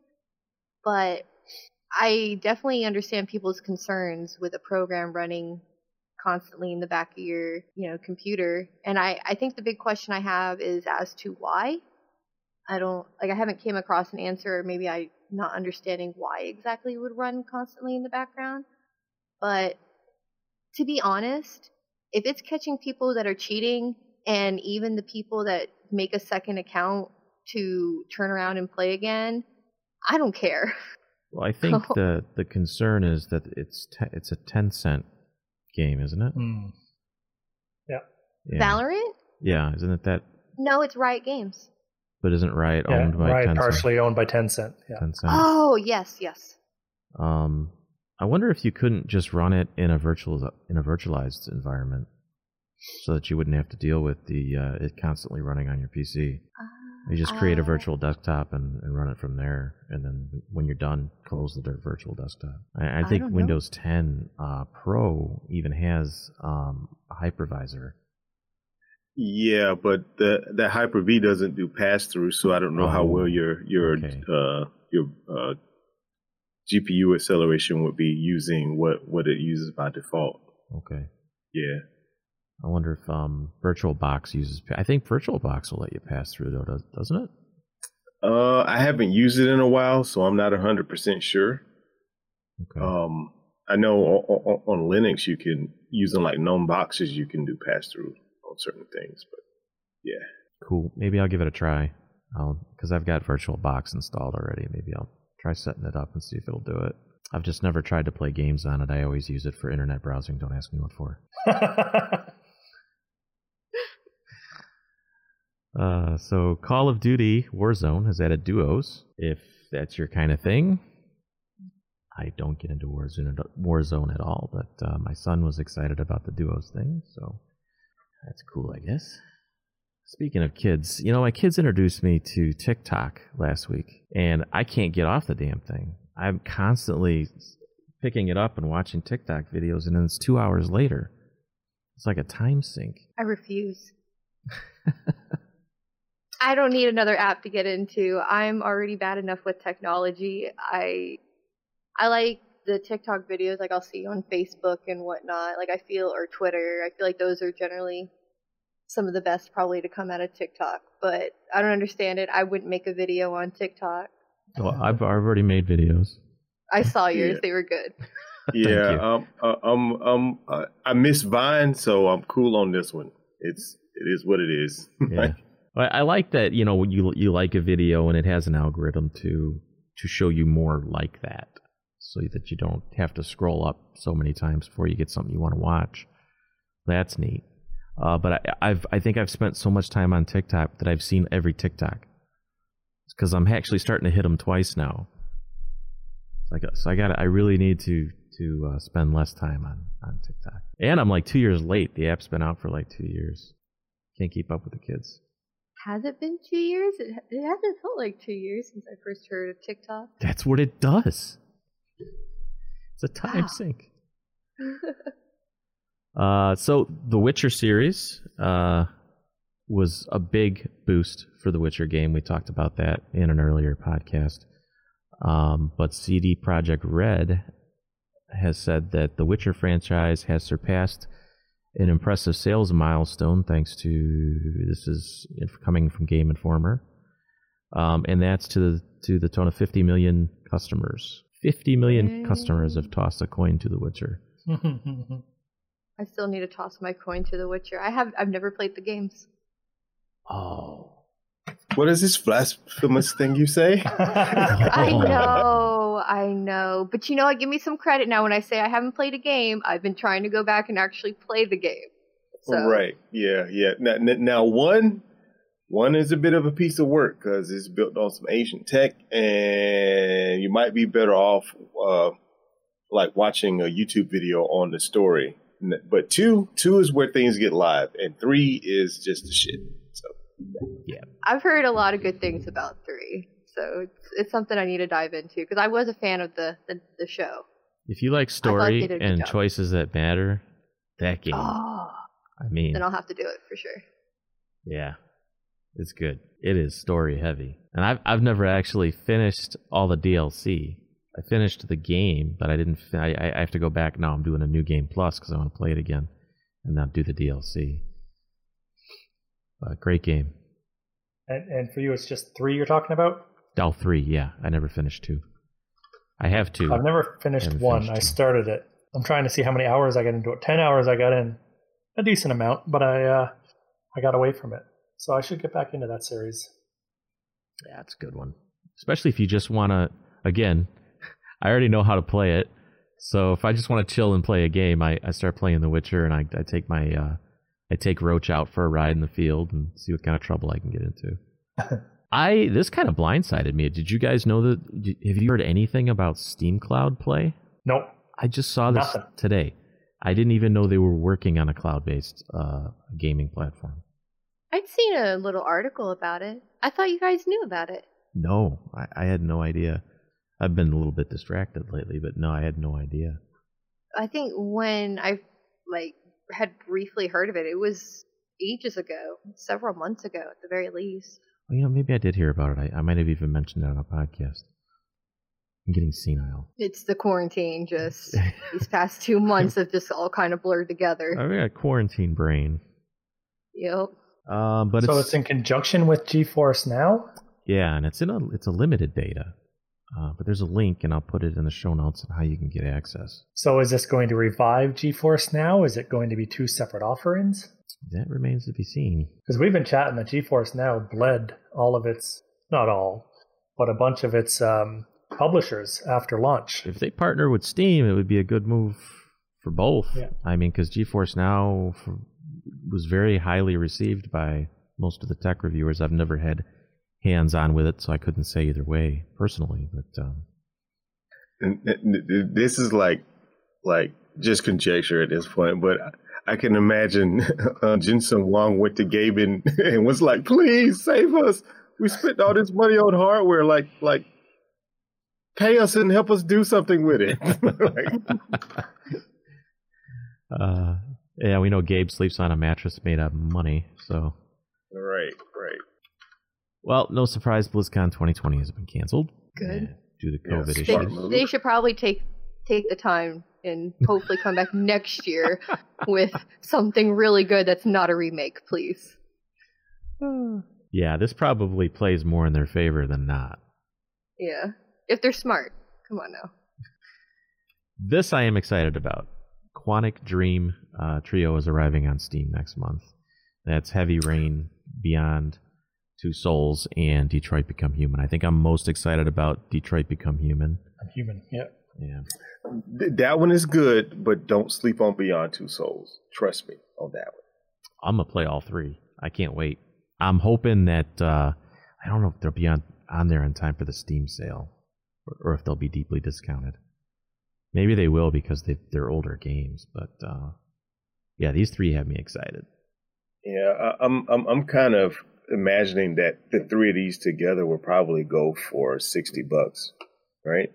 [SPEAKER 4] but I definitely understand people's concerns with a program running constantly in the back of your, you know, computer. And I, I think the big question I have is as to why. I don't like I haven't came across an answer or maybe I not understanding why exactly it would run constantly in the background. But to be honest, if it's catching people that are cheating and even the people that make a second account to turn around and play again, I don't care.
[SPEAKER 1] Well, I think the the concern is that it's te- it's a Tencent game, isn't it?
[SPEAKER 3] Mm. Yeah.
[SPEAKER 1] yeah.
[SPEAKER 4] Valorant?
[SPEAKER 1] Yeah, isn't it that?
[SPEAKER 4] No, it's Riot Games.
[SPEAKER 1] But isn't Riot yeah, owned by
[SPEAKER 3] Riot
[SPEAKER 1] Tencent?
[SPEAKER 3] partially owned by Tencent. Yeah.
[SPEAKER 1] Tencent.
[SPEAKER 4] Oh yes, yes.
[SPEAKER 1] Um, I wonder if you couldn't just run it in a virtual in a virtualized environment so that you wouldn't have to deal with the uh, it constantly running on your PC.
[SPEAKER 4] Uh,
[SPEAKER 1] You just create a
[SPEAKER 4] Uh,
[SPEAKER 1] virtual desktop and, and run it from there, and then when you're done, close the virtual desktop. I, I think
[SPEAKER 4] don't know.
[SPEAKER 1] Windows 10 uh, Pro even has um, a hypervisor.
[SPEAKER 2] Yeah, but the that Hyper V doesn't do pass through, so I don't know how
[SPEAKER 1] Oh,
[SPEAKER 2] well your your
[SPEAKER 1] okay.
[SPEAKER 2] uh your uh GPU acceleration would be using what what it uses by default.
[SPEAKER 1] Okay.
[SPEAKER 2] Yeah.
[SPEAKER 1] I wonder if um, VirtualBox uses. I think VirtualBox will let you pass through, though, does- doesn't it?
[SPEAKER 2] Uh, I haven't used it in a while, so I'm not hundred percent sure.
[SPEAKER 1] Okay.
[SPEAKER 2] Um, I know on, on, on Linux you can using like gnome boxes you can do pass through on certain things, but yeah.
[SPEAKER 1] cool. Maybe I'll give it a try. I'll because I've got VirtualBox installed already. Maybe I'll try setting it up and see if it'll do it. I've just never tried to play games on it. I always use it for internet browsing. Don't ask me what for. Uh, so Call of Duty Warzone has added duos. If that's your kind of thing, I don't get into Warzone at, Warzone at all. But uh, my son was excited about the duos thing, so that's cool, I guess. Speaking of kids, you know, my kids introduced me to TikTok last week, and I can't get off the damn thing. I'm constantly picking it up and watching TikTok videos, and then it's two hours later. It's like a time sink.
[SPEAKER 4] I refuse. I don't need another app to get into. I'm already bad enough with technology. I I like the TikTok videos like I'll see on Facebook and whatnot. Like I feel or Twitter. I feel like those are generally some of the best probably to come out of TikTok. But I don't understand it. I wouldn't make a video on TikTok.
[SPEAKER 1] Well, I've, I've already made videos.
[SPEAKER 4] I saw yours.
[SPEAKER 2] Yeah.
[SPEAKER 4] They were good.
[SPEAKER 2] Yeah,
[SPEAKER 1] you.
[SPEAKER 2] um, uh, um, um, uh, I miss Vine, so I'm cool on this one. It's it is what it is.
[SPEAKER 1] Yeah. I, like that you know you you like a video and it has an algorithm to to show you more like that, so that you don't have to scroll up so many times before you get something you want to watch. That's neat. Uh, but I, I've I think I've spent so much time on TikTok that I've seen every TikTok. Because I'm actually starting to hit them twice now. So I got so I got I really need to to uh, spend less time on on TikTok. And I'm like two years late. The app's been out for like two years. Can't keep up with the kids.
[SPEAKER 4] Has it been two years? It, it hasn't felt like two years since I first heard of TikTok.
[SPEAKER 1] That's what it does. It's a time
[SPEAKER 4] Wow.
[SPEAKER 1] sink. Uh, so the Witcher series uh, was a big boost for the Witcher game. We talked about that in an earlier podcast. Um, but CD Projekt Red has said that the Witcher franchise has surpassed an impressive sales milestone thanks to this is coming from Game Informer, um, and that's to the to the tone of 50 million customers. 50 million customers have tossed a coin to The Witcher.
[SPEAKER 4] I still need to toss my coin to The Witcher. I have I've never played the games.
[SPEAKER 1] Oh,
[SPEAKER 2] what is this blasphemous thing you say?
[SPEAKER 4] I
[SPEAKER 1] Oh.
[SPEAKER 4] Know, I know. But you know what? Give me some credit now when I say I haven't played a game. I've been trying to go back and actually play the game. So
[SPEAKER 2] Right. Yeah. Yeah. Now, now, one, one is a bit of a piece of work because it's built on some ancient tech, and you might be better off, uh, like watching a YouTube video on the story. But two, two is where things get live, and three is just the shit. So Yeah.
[SPEAKER 4] I've heard a lot of good things about three. So it's, it's something I need to dive into because I was a fan of the, the, the show.
[SPEAKER 1] if you like story
[SPEAKER 4] they did a good
[SPEAKER 1] and choices that matter, that game.
[SPEAKER 4] Oh,
[SPEAKER 1] I mean,
[SPEAKER 4] then I'll have to do it for sure.
[SPEAKER 1] Yeah, it's good. It is story heavy, and I've I've never actually finished all the DLC. I finished the game, but I didn't. I I I have to go back now. I'm doing a new game plus because I want to play it again, and not do the DLC. But great game.
[SPEAKER 3] and, and for you, it's just three you're talking about.
[SPEAKER 1] Dell three, yeah. I never finished two. I have two.
[SPEAKER 3] I've never finished
[SPEAKER 1] Haven't
[SPEAKER 3] one.
[SPEAKER 1] finished
[SPEAKER 3] I started it. I'm trying to see how many hours I got into it. Ten hours I got in, a decent amount, but I uh, I got away from it. So I should get back into that series.
[SPEAKER 1] Yeah, it's a good one. Especially if you just want to, again, I already know how to play it. So if I just want to chill and play a game, I, I start playing The Witcher and I, I take my, uh, I take Roach out for a ride in the field and see what kind of trouble I can get into. I, this kind of blindsided me. Did you guys know that, did- have you heard anything about Steam Cloud Play?
[SPEAKER 3] Nope.
[SPEAKER 1] I just saw this
[SPEAKER 3] Nothing.
[SPEAKER 1] today. I didn't even know they were working on a cloud-based uh, gaming platform.
[SPEAKER 4] I'd seen a little article about it. I thought you guys knew about it.
[SPEAKER 1] No, I, I had no idea. I've been a little bit distracted lately, but no, I had no idea.
[SPEAKER 4] I think when I like had briefly heard of it, it was ages ago, several months ago at the very least.
[SPEAKER 1] Well, you know, maybe I did hear about it. I, I might have even mentioned it on a podcast. I'm getting senile.
[SPEAKER 4] It's the quarantine. Just these past two months have just all kind of blurred together.
[SPEAKER 1] I've got quarantine brain.
[SPEAKER 4] Yep.
[SPEAKER 1] Um, but
[SPEAKER 3] so
[SPEAKER 1] it's,
[SPEAKER 3] it's in conjunction with GeForce Now.
[SPEAKER 1] yeah, and it's in a it's a limited beta. Uh, but there's a link, and I'll put it in the show notes on how you can get access.
[SPEAKER 3] So is this going to revive GeForce Now? Is it going to be two separate offerings?
[SPEAKER 1] That remains to be seen.
[SPEAKER 3] Because we've been chatting that GeForce Now bled all of its, not all, but a bunch of its um, publishers after launch.
[SPEAKER 1] If they partner with Steam, it would be a good move for both.
[SPEAKER 3] Yeah.
[SPEAKER 1] I mean, because GeForce Now f- was very highly received by most of the tech reviewers. I've never had hands on with it, so I couldn't say either way personally. But um,
[SPEAKER 2] And, and this is like like just conjecture at this point, but I can imagine uh, Jensen Huang went to Gabe and, and was like, "Please save us. We spent all this money on hardware. Like like pay us and help us do something with it." Like,
[SPEAKER 1] uh, yeah, we know Gabe sleeps on a mattress made out of money. So,
[SPEAKER 2] right, right.
[SPEAKER 1] well, no surprise, BlizzCon 2020 has been canceled.
[SPEAKER 4] Good.
[SPEAKER 1] due to COVID
[SPEAKER 2] smart
[SPEAKER 1] issues.
[SPEAKER 2] move.
[SPEAKER 4] they should probably take take the time and hopefully come back next year with something really good that's not a remake, please.
[SPEAKER 1] Yeah, this probably plays more in their favor than not.
[SPEAKER 4] Yeah. If they're smart. Come on now.
[SPEAKER 1] This I am excited about. Quantic Dream uh, Trio is arriving on Steam next month. That's Heavy Rain, Beyond, Two Souls, and Detroit Become Human. I think I'm most excited about Detroit Become Human.
[SPEAKER 3] I'm human. Yeah.
[SPEAKER 1] Yeah.
[SPEAKER 2] That one is good, but don't sleep on Beyond Two Souls. Trust me on that one.
[SPEAKER 1] I'm gonna play all three. I can't wait. I'm hoping that uh, I don't know if they'll be on on there in time for the Steam sale, or, or if they'll be deeply discounted. Maybe they will because they, they're older games. But uh, yeah, these three have me excited.
[SPEAKER 2] Yeah, I'm I'm I'm kind of imagining that the three of these together will probably go for sixty bucks, right?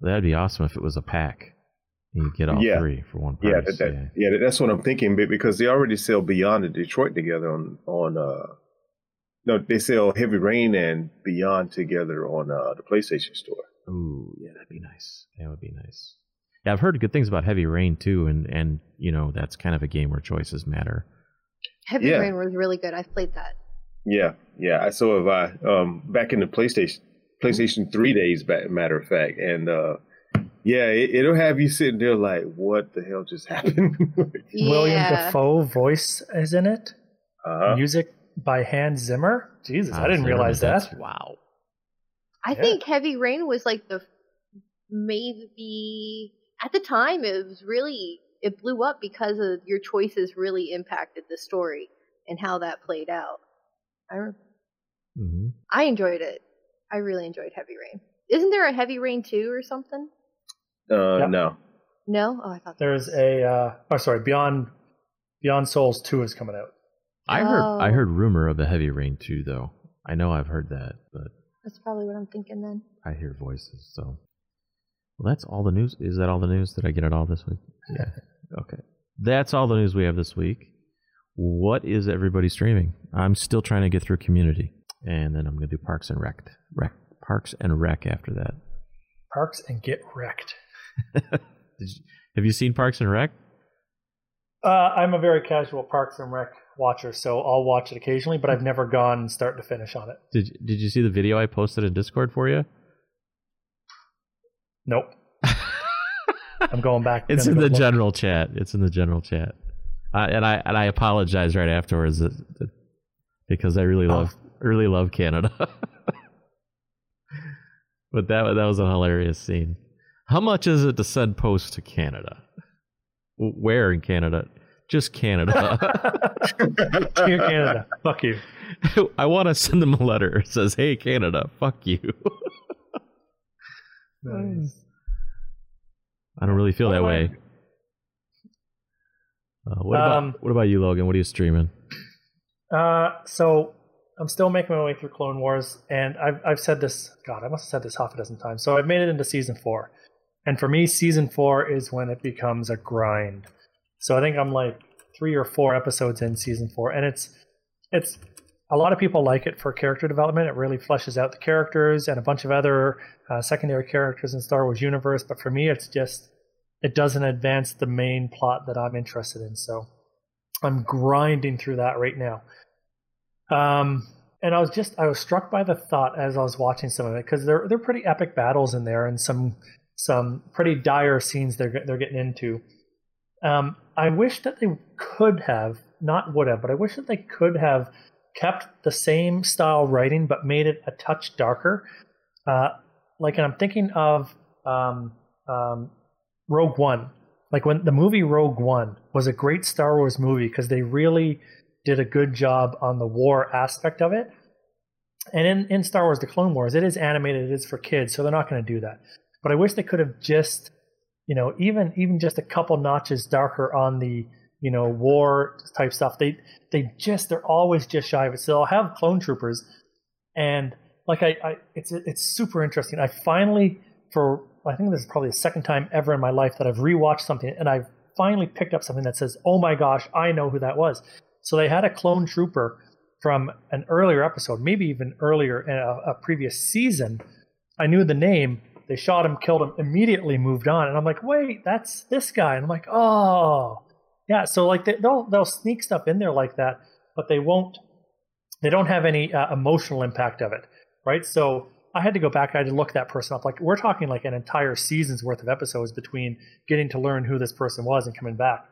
[SPEAKER 1] That'd be awesome if it was a pack. You get all
[SPEAKER 2] Yeah.
[SPEAKER 1] three for one
[SPEAKER 2] Yeah,
[SPEAKER 1] price.
[SPEAKER 2] that, that, yeah, that's what I'm thinking be- because they already sell Beyond and Detroit together on on uh no, they sell Heavy Rain and Beyond together on uh the PlayStation Store.
[SPEAKER 1] Ooh, yeah, that'd be nice. That would be nice. Yeah, I've heard good things about Heavy Rain too, and and you know that's kind of a game where choices matter.
[SPEAKER 4] Heavy
[SPEAKER 2] Yeah.
[SPEAKER 4] Rain was really good. I've played that.
[SPEAKER 2] Yeah, yeah, I so have I. Um, back in the PlayStation PlayStation Three days, matter of fact, and uh, yeah, it, it'll have you sitting there like, what the hell just happened?
[SPEAKER 3] William
[SPEAKER 4] Yeah.
[SPEAKER 3] Dafoe voice is in it.
[SPEAKER 2] uh-huh.
[SPEAKER 3] Music by Hans Zimmer. Jesus, I
[SPEAKER 1] Hans
[SPEAKER 3] didn't realize
[SPEAKER 1] that's-
[SPEAKER 3] that.
[SPEAKER 1] Wow.
[SPEAKER 4] I
[SPEAKER 3] Yeah.
[SPEAKER 4] think Heavy Rain was like the maybe at the time it was really it blew up because of your choices really impacted the story and how that played out. I re-
[SPEAKER 1] hmm
[SPEAKER 4] I enjoyed it. I really enjoyed Heavy Rain. Isn't there a Heavy Rain 2 or something?
[SPEAKER 2] Uh,
[SPEAKER 3] Yep.
[SPEAKER 2] No,
[SPEAKER 4] No? Oh, I thought there
[SPEAKER 3] There's a uh, oh sorry, Beyond Beyond Souls 2 is coming out.
[SPEAKER 1] I heard I
[SPEAKER 4] Oh.
[SPEAKER 1] heard rumor of a Heavy Rain too, though. I know I've heard that, but
[SPEAKER 4] That's probably what I'm thinking then.
[SPEAKER 1] I hear voices. So, well, that's all the news. Is that all the news? Did I get it all this week? Yeah. Okay. That's all the news we have this week. What is everybody streaming? I'm still trying to get through Community, and then I'm going to do Parks and Rec. Rec Parks and Rec after that.
[SPEAKER 3] Parks and get wrecked.
[SPEAKER 1] Did you, have you seen Parks and Rec?
[SPEAKER 3] Uh, I'm a very casual Parks and Rec watcher, so I'll watch it occasionally, but I've never gone start to finish on it.
[SPEAKER 1] Did Did you see the video I posted in Discord for you?
[SPEAKER 3] Nope. I'm going back.
[SPEAKER 1] It's in the
[SPEAKER 3] look.
[SPEAKER 1] general chat. It's in the general chat. Uh, and I and I apologize right afterwards that, that- because I really love really love Canada. but that that was a hilarious scene. How much is it to send post to Canada? Where in Canada? Just Canada.
[SPEAKER 3] Dear Canada, fuck you.
[SPEAKER 1] I want to send them a letter. It says, "Hey Canada, fuck you."
[SPEAKER 3] Nice.
[SPEAKER 1] I don't really feel that way. Uh, what about
[SPEAKER 3] Um,
[SPEAKER 1] what about you, Logan? What are you streaming?
[SPEAKER 3] Uh, so I'm still making my way through Clone Wars, and I've I've said this. God, I must have said this half a dozen times. So I've made it into season four, and for me, season four is when it becomes a grind. So I think I'm like three or four episodes in season four, and it's it's a lot of people like it for character development. It really fleshes out the characters and a bunch of other uh, secondary characters in Star Wars universe. But for me, it's just it doesn't advance the main plot that I'm interested in. So I'm grinding through that right now. Um, and I was just I was struck by the thought as I was watching some of it because they're they're pretty epic battles in there and some some pretty dire scenes they're they're getting into. Um, I wish that they could have not would have, but I wish that they could have kept the same style writing but made it a touch darker. Uh, like, and I'm thinking of um, um, Rogue One. Like when the movie Rogue One was a great Star Wars movie because they really did a good job on the war aspect of it. And in, in Star Wars The Clone Wars, it is animated, it is for kids, so they're not going to do that. But I wish they could have just, you know, even even just a couple notches darker on the, you know, war type stuff. They they just they're always just shy of it. So I'll have clone troopers, and like I, I it's it's super interesting. I finally for I think this is probably the second time ever in my life that I've rewatched something and I've finally picked up something that says, "Oh my gosh, I know who that was." So they had a clone trooper from an earlier episode, maybe even earlier in a, a previous season. I knew the name. They shot him, killed him, immediately moved on, and I'm like, "Wait, that's this guy." And I'm like, "Oh, yeah." So like they, will they'll sneak stuff in there like that, but they won't. They don't have any uh, emotional impact of it, right? So I had to go back. I had to look that person up. Like we're talking like an entire season's worth of episodes between getting to learn who this person was and coming back.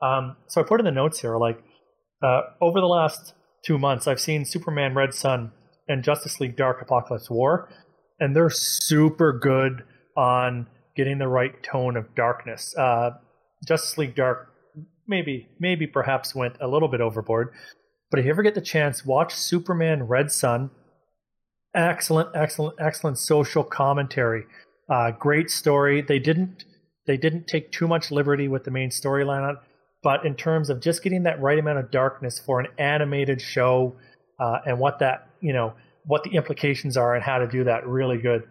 [SPEAKER 3] Um, so I put in the notes here like uh, over the last two months, I've seen Superman Red Sun and Justice League Dark Apocalypse War, and they're super good on getting the right tone of darkness. Uh, Justice League Dark maybe maybe perhaps went a little bit overboard, but if you ever get the chance, watch Superman Red Sun excellent, excellent, excellent social commentary. Uh, great story. They didn't they didn't take too much liberty with the main storyline, but in terms of just getting that right amount of darkness for an animated show uh, and what that you know what the implications are and how to do that really good.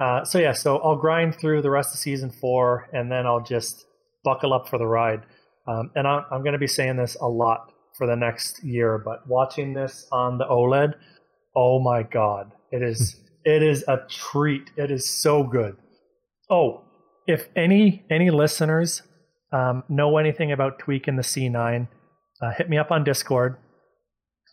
[SPEAKER 3] Uh, so yeah, so I'll grind through the rest of season four and then I'll just buckle up for the ride. Um, and I'm, I'm going to be saying this a lot for the next year, but watching this on the OLED oh my god, it is it is a treat. It is so good. Oh, if any any listeners um, know anything about tweaking the C9, uh, hit me up on Discord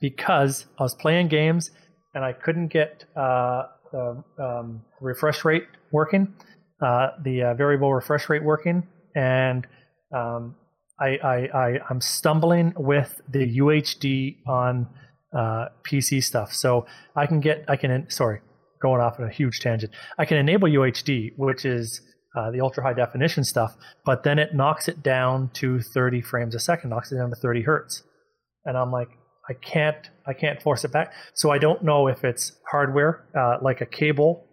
[SPEAKER 3] because I was playing games and I couldn't get uh, the um, refresh rate working, uh, the uh, variable refresh rate working, and um, I, I, I I'm stumbling with the UHD on uh, PC stuff. So I can get, I can, sorry, going off on a huge tangent. I can enable UHD, which is uh, the ultra high definition stuff, but then it knocks it down to 30 frames a second, knocks it down to 30 hertz. And I'm like, I can't, I can't force it back. So I don't know if it's hardware, uh, like a cable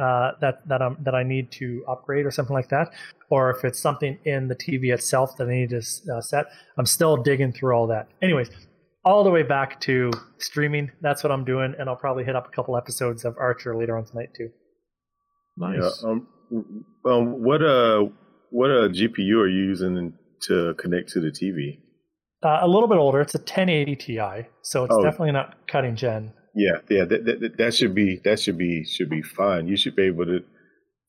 [SPEAKER 3] uh, that that I'm that I need to upgrade or something like that, or if it's something in the TV itself that I need to uh, set. I'm still digging through all that. Anyways, all the way back to streaming. That's what I'm doing, and I'll probably hit up a couple episodes of Archer later on tonight too.
[SPEAKER 2] Nice. Yeah, um, um, what uh, what uh, GPU are you using to connect to the TV?
[SPEAKER 3] Uh, a little bit older. It's a 1080 Ti, so it's oh. definitely not cutting gen.
[SPEAKER 2] Yeah, yeah. That, that, that should be that should be should be fine. You should be able to.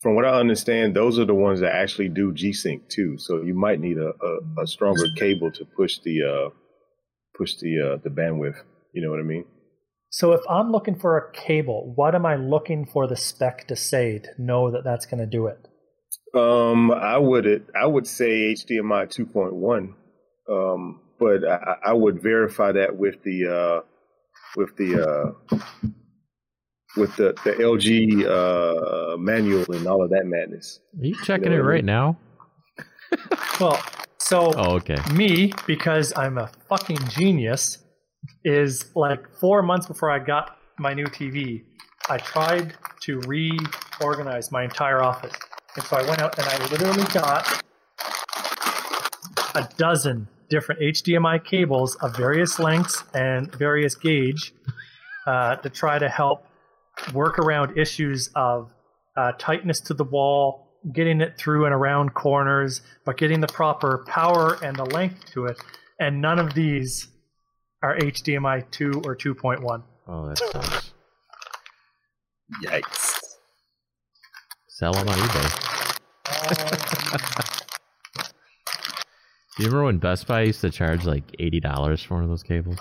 [SPEAKER 2] From what I understand, those are the ones that actually do G Sync too. So you might need a, a, a stronger cable to push the uh, push the uh, the bandwidth. You know what I mean?
[SPEAKER 3] So if I'm looking for a cable, what am I looking for the spec to say to know that that's going to do it?
[SPEAKER 2] Um, I would I would say HDMI 2.1, um, but I, I, would verify that with the uh, with the uh, with the the LG uh, manual and all of that madness.
[SPEAKER 1] Are you checking you know it right I mean? now?
[SPEAKER 3] well, so
[SPEAKER 1] oh, okay.
[SPEAKER 3] me, because I'm a fucking genius, is like four months before I got my new TV, I tried to reorganize my entire office. And so I went out and I literally got a dozen different HDMI cables of various lengths and various gauge uh, to try to help work around issues of uh, tightness to the wall, getting it through and around corners, but getting the proper power and the length to it. And none of these are HDMI 2 or 2.1.
[SPEAKER 1] Oh, that sucks.
[SPEAKER 2] Yikes.
[SPEAKER 1] Sell them on eBay. Do you remember when Best Buy used to charge like eighty dollars for one of those cables?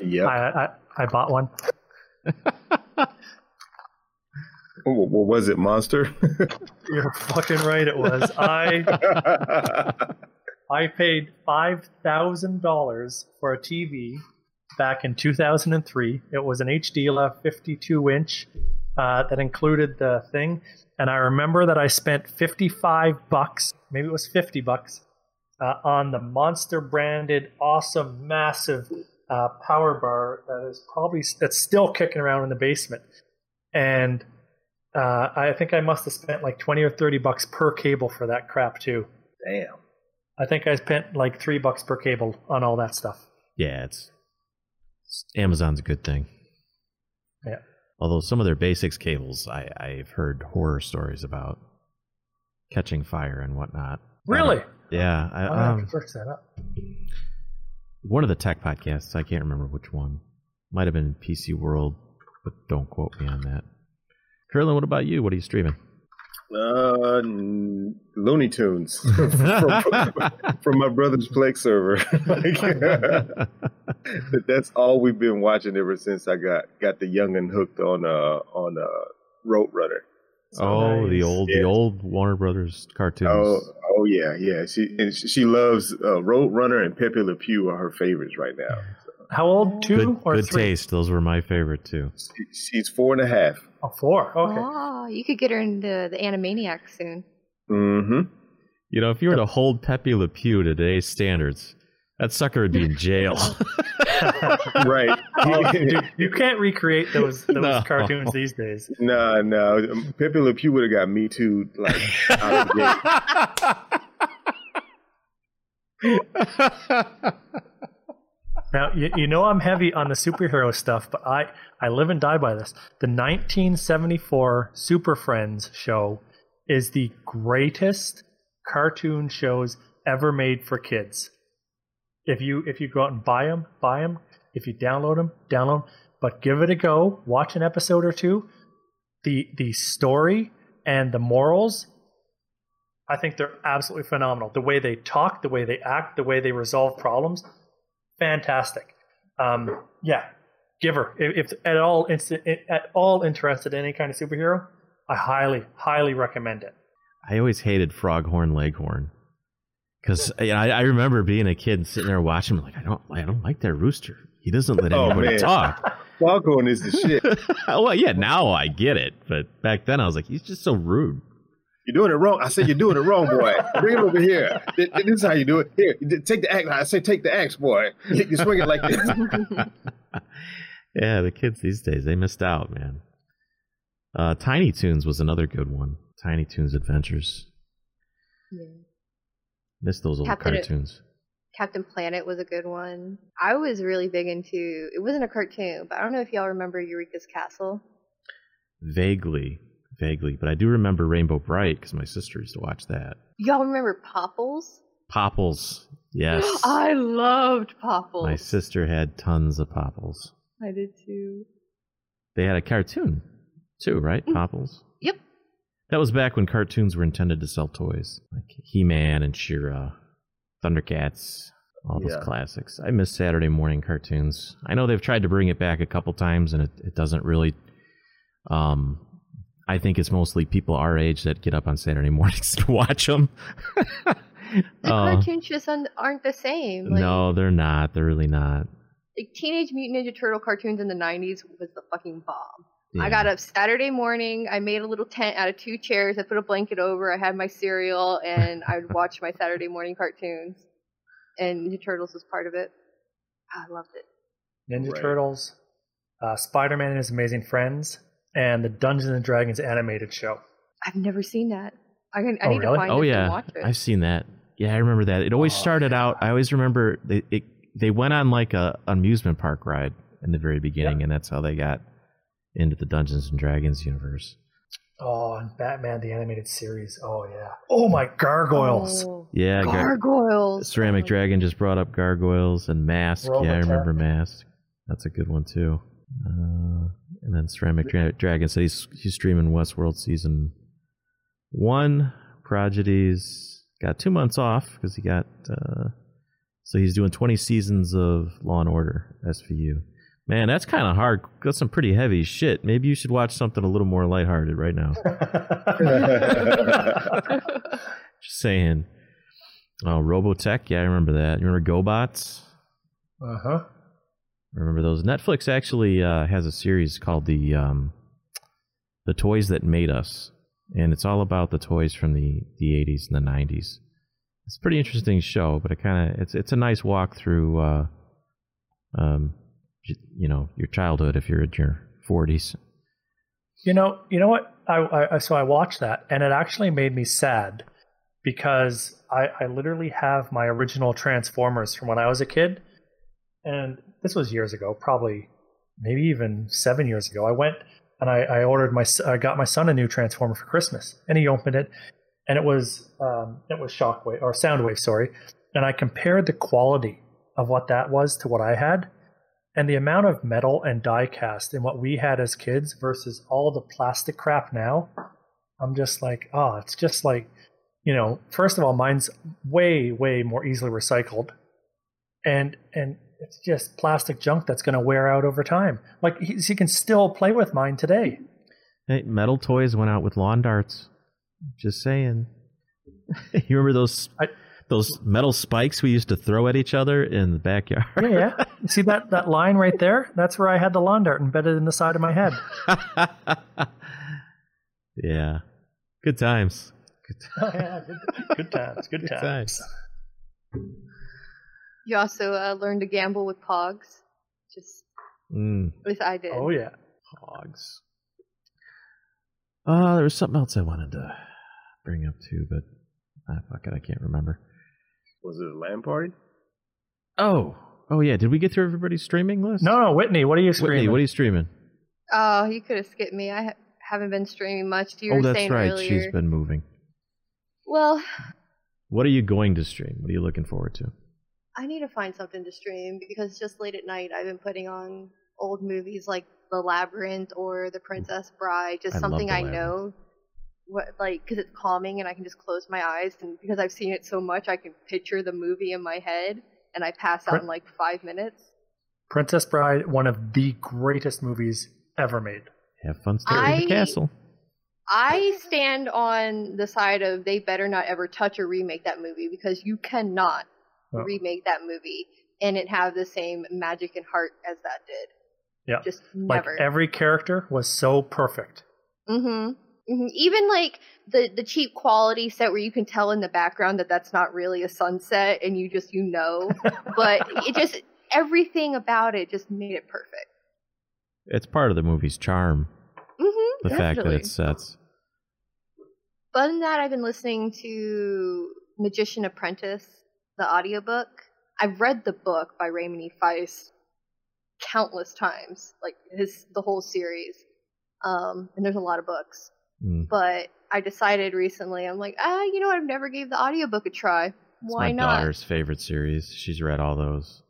[SPEAKER 2] Yeah.
[SPEAKER 3] I, I, I bought one.
[SPEAKER 2] What, what was it, Monster?
[SPEAKER 3] You're fucking right. It was. I I paid five thousand dollars for a TV back in 2003. It was an HD 52 inch uh, that included the thing, and I remember that I spent 55 bucks, maybe it was 50 bucks, uh, on the Monster branded, awesome, massive uh, power bar that is probably that's still kicking around in the basement, and uh, I think I must have spent like 20 or 30 bucks per cable for that crap too.
[SPEAKER 2] Damn.
[SPEAKER 3] I think I spent like three bucks per cable on all that stuff.
[SPEAKER 1] Yeah, it's, it's Amazon's a good thing.
[SPEAKER 3] Yeah.
[SPEAKER 1] Although some of their basics cables, I, I've heard horror stories about catching fire and whatnot.
[SPEAKER 3] Really?
[SPEAKER 1] Yeah. I,
[SPEAKER 3] have
[SPEAKER 1] um,
[SPEAKER 3] to search that up.
[SPEAKER 1] one of the tech podcasts, I can't remember which one. Might have been PC World, but don't quote me on that. Curlin, what about you? What are you streaming?
[SPEAKER 2] Uh, Looney Tunes from, from my brother's Plex server. Like, that's all we've been watching ever since I got got the youngin hooked on uh on uh Roadrunner.
[SPEAKER 1] oh, the old,
[SPEAKER 2] Yeah.
[SPEAKER 1] the old Warner Brothers cartoons.
[SPEAKER 2] Oh, oh yeah, yeah. She and she she loves uh, Roadrunner and Pepe Le Pew are her favorites right now.
[SPEAKER 3] How old? Two
[SPEAKER 1] good,
[SPEAKER 3] or
[SPEAKER 1] good
[SPEAKER 3] three?
[SPEAKER 1] taste. Those were my favorite too.
[SPEAKER 2] She- She's four and a half.
[SPEAKER 3] Oh, four. Okay.
[SPEAKER 4] Oh, you could get her into the Animaniac soon.
[SPEAKER 2] Mm-hmm.
[SPEAKER 1] You know, if you were to hold Pepe Le Pew to today's standards, that sucker would be in jail.
[SPEAKER 2] Right.
[SPEAKER 3] Oh, dude, you can't recreate those those
[SPEAKER 1] No.
[SPEAKER 3] cartoons these days.
[SPEAKER 2] no, no. Pepe Le Pew would have got me too. Like, out of the gate.
[SPEAKER 3] Now you, you know I'm heavy on the superhero stuff, but I I live and die by this. The 1974 Super Friends show is the greatest cartoon shows ever made for kids. If you if you go out and buy them, buy them. If you download them, download 'em. But give it a go. Watch an episode or two. The the story and the morals I think they're absolutely phenomenal. The way they talk, the way they act, the way they resolve problems, fantastic. Um, yeah, give her if, if at all inst- at all interested in any kind of superhero, I highly highly recommend it.
[SPEAKER 1] I always hated Froghorn Leghorn because I, I remember being a kid sitting there watching. Like I don't, I don't like that rooster. He doesn't let
[SPEAKER 2] Oh,
[SPEAKER 1] anybody
[SPEAKER 2] man.
[SPEAKER 1] talk.
[SPEAKER 2] Foghorn is the shit.
[SPEAKER 1] well, yeah, now I get it, but back then I was like, he's just so rude.
[SPEAKER 2] You're doing it wrong. I said you're doing it wrong, boy. Bring it over here. Th- th- This is how you do it. Here, take the axe. I say take the axe, boy. You you swing it like this.
[SPEAKER 1] yeah, the kids these days they missed out, man. Uh, Tiny Toons was another good one. Tiny Toons Adventures.
[SPEAKER 4] Yeah.
[SPEAKER 1] Missed those old
[SPEAKER 4] Captain-
[SPEAKER 1] cartoons.
[SPEAKER 4] Captain Planet was a good one. I was really big into. It wasn't a cartoon, but I don't know if y'all remember Eureka's Castle.
[SPEAKER 1] Vaguely, vaguely, but I do remember Rainbow Brite because my sister used to watch that.
[SPEAKER 4] Y'all remember Popples?
[SPEAKER 1] Popples, yes.
[SPEAKER 4] I loved Popples.
[SPEAKER 1] My sister had tons of Popples.
[SPEAKER 4] I did too.
[SPEAKER 1] They had a cartoon too, right? Popples.
[SPEAKER 4] Yep.
[SPEAKER 1] That was back when cartoons were intended to sell toys, like He-Man and She-Ra, Thundercats, all those
[SPEAKER 2] Yeah.
[SPEAKER 1] classics. I miss Saturday morning cartoons. I know they've tried to bring it back a couple times, and it, it doesn't really. Um, I think it's mostly people our age that get up on Saturday mornings to watch them.
[SPEAKER 4] The cartoons just un- aren't the same. Like,
[SPEAKER 1] no, they're not. They're really not.
[SPEAKER 4] like Teenage Mutant Ninja Turtle cartoons in the 90s was the fucking bomb. I got up Saturday morning. I made a little tent out of two chairs. I put a blanket over. I had my cereal, and I would watch my Saturday morning cartoons. And Ninja Turtles was part of it. I loved it.
[SPEAKER 3] Ninja
[SPEAKER 2] Right.
[SPEAKER 3] Turtles, uh, Spider Man and His Amazing Friends, and the Dungeons and Dragons animated show.
[SPEAKER 4] I've never seen that. I, can, I
[SPEAKER 3] Oh,
[SPEAKER 4] need
[SPEAKER 3] really?
[SPEAKER 4] to find
[SPEAKER 1] Oh
[SPEAKER 4] it
[SPEAKER 1] yeah,
[SPEAKER 4] and watch it.
[SPEAKER 1] I've seen that. Yeah, I remember that. It always
[SPEAKER 3] Oh,
[SPEAKER 1] started out. I always remember they it, they went on like a amusement park ride in the very beginning, and that's how they got into the Dungeons and Dragons universe.
[SPEAKER 3] Oh, and Batman the animated series. Oh yeah. Oh my gargoyles.
[SPEAKER 4] Oh,
[SPEAKER 1] Yeah, Gar-
[SPEAKER 4] gargoyles.
[SPEAKER 1] Ceramic
[SPEAKER 4] Oh,
[SPEAKER 1] Dragon just brought up gargoyles and Mask. Yeah, I remember Mask. That's a good one too. Uh, and then Ceramic Dra- Dragon said he's he's streaming Westworld season one. Prodigy's got two months off because he got uh, so he's doing twenty seasons of Law and Order SVU. Man, that's kind of hard. That's some pretty heavy shit. Maybe you should watch something a little more lighthearted right now. Just saying. Oh, Robotech. Yeah, I remember that. You remember GoBots?
[SPEAKER 3] uh huh.
[SPEAKER 1] Remember those? Netflix actually uh, has a series called the um, the Toys That Made Us, and it's all about the toys from the the 80s and the 90s. It's a pretty interesting show, but it kind of it's it's a nice walk through, uh, um, you know, your childhood if you're in your 40s.
[SPEAKER 3] You know, you know what? I, I so I watched that, and it actually made me sad because I, I literally have my original Transformers from when I was a kid, and this was years ago, probably maybe even seven years ago. I went and I, I ordered my I got my son a new Transformer for Christmas, and he opened it, and it was um, it was Shockwave or Soundwave, sorry, and I compared the quality of what that was to what I had, and the amount of metal and die cast in what we had as kids versus all the plastic crap now, I'm just like, oh, it's just like, you know, first of all, mine's way, way more easily recycled, and and it's just plastic junk that's going to wear out over time. Like he, he can still play with mine today.
[SPEAKER 1] Hey, metal toys went out with lawn darts. Just saying. you remember those
[SPEAKER 3] I-
[SPEAKER 1] those metal spikes we used to throw at each other in the backyard?
[SPEAKER 3] Yeah, yeah. See that that line right there? That's where I had the lawn dart embedded in the side of my head.
[SPEAKER 1] yeah. Good times. Good times.
[SPEAKER 3] Oh yeah, good, good times, good,
[SPEAKER 1] Good
[SPEAKER 3] times.
[SPEAKER 1] times.
[SPEAKER 4] You also uh, learned to gamble with Pogs. Just
[SPEAKER 1] Mm,
[SPEAKER 4] at least I did.
[SPEAKER 3] Oh yeah.
[SPEAKER 1] pogs. Uh, there was something else I wanted to bring up too, but ah, fuck it, I can't remember.
[SPEAKER 2] Was it a LAN party?
[SPEAKER 1] Oh, oh yeah. Did we get through everybody's streaming list?
[SPEAKER 3] No, no, Whitney, what are you
[SPEAKER 1] streaming?
[SPEAKER 3] Whitney,
[SPEAKER 1] what are you streaming?
[SPEAKER 4] Oh, you could have skipped me. I ha- haven't been streaming much. You
[SPEAKER 1] oh,
[SPEAKER 4] were
[SPEAKER 1] that's
[SPEAKER 4] saying
[SPEAKER 1] right.
[SPEAKER 4] earlier.
[SPEAKER 1] She's been moving.
[SPEAKER 4] Well,
[SPEAKER 1] What are you going to stream? What are you looking forward to?
[SPEAKER 4] I need to find something to stream because just late at night I've been putting on old movies like The Labyrinth or The mm. Princess Bride, just
[SPEAKER 1] I
[SPEAKER 4] something I
[SPEAKER 1] Labyrinth.
[SPEAKER 4] know. What like because it's calming and I can just close my eyes and because I've seen it so much I can picture the movie in my head and I pass out
[SPEAKER 3] Prin-
[SPEAKER 4] in like five minutes.
[SPEAKER 3] Princess Bride, one of the greatest movies ever made.
[SPEAKER 1] Have fun staring at the castle.
[SPEAKER 4] I stand on the side of they better not ever touch or remake that movie because you cannot
[SPEAKER 3] Oh.
[SPEAKER 4] remake that movie and it have the same magic and heart as that did.
[SPEAKER 3] Yeah.
[SPEAKER 4] Just
[SPEAKER 3] Like
[SPEAKER 4] never.
[SPEAKER 3] every character was so perfect.
[SPEAKER 4] Mm-hmm. hmm Even like the the cheap quality set where you can tell in the background that that's not really a sunset and you just you know, but it just everything about it just made it perfect.
[SPEAKER 1] It's part of the movie's charm.
[SPEAKER 4] Mm-hmm.
[SPEAKER 1] The fact that it sets.
[SPEAKER 4] Other than that, I've been listening to Magician Apprentice, the audiobook. I've read the book by Raymond E. Feist countless times, like his the whole series. Um, and there's a lot of books.
[SPEAKER 1] Mm.
[SPEAKER 4] But I decided recently, I'm like, ah, you know what? I've never gave the audiobook a try.
[SPEAKER 1] It's
[SPEAKER 4] Why
[SPEAKER 1] my
[SPEAKER 4] not?
[SPEAKER 1] daughter's favorite series. She's read all those.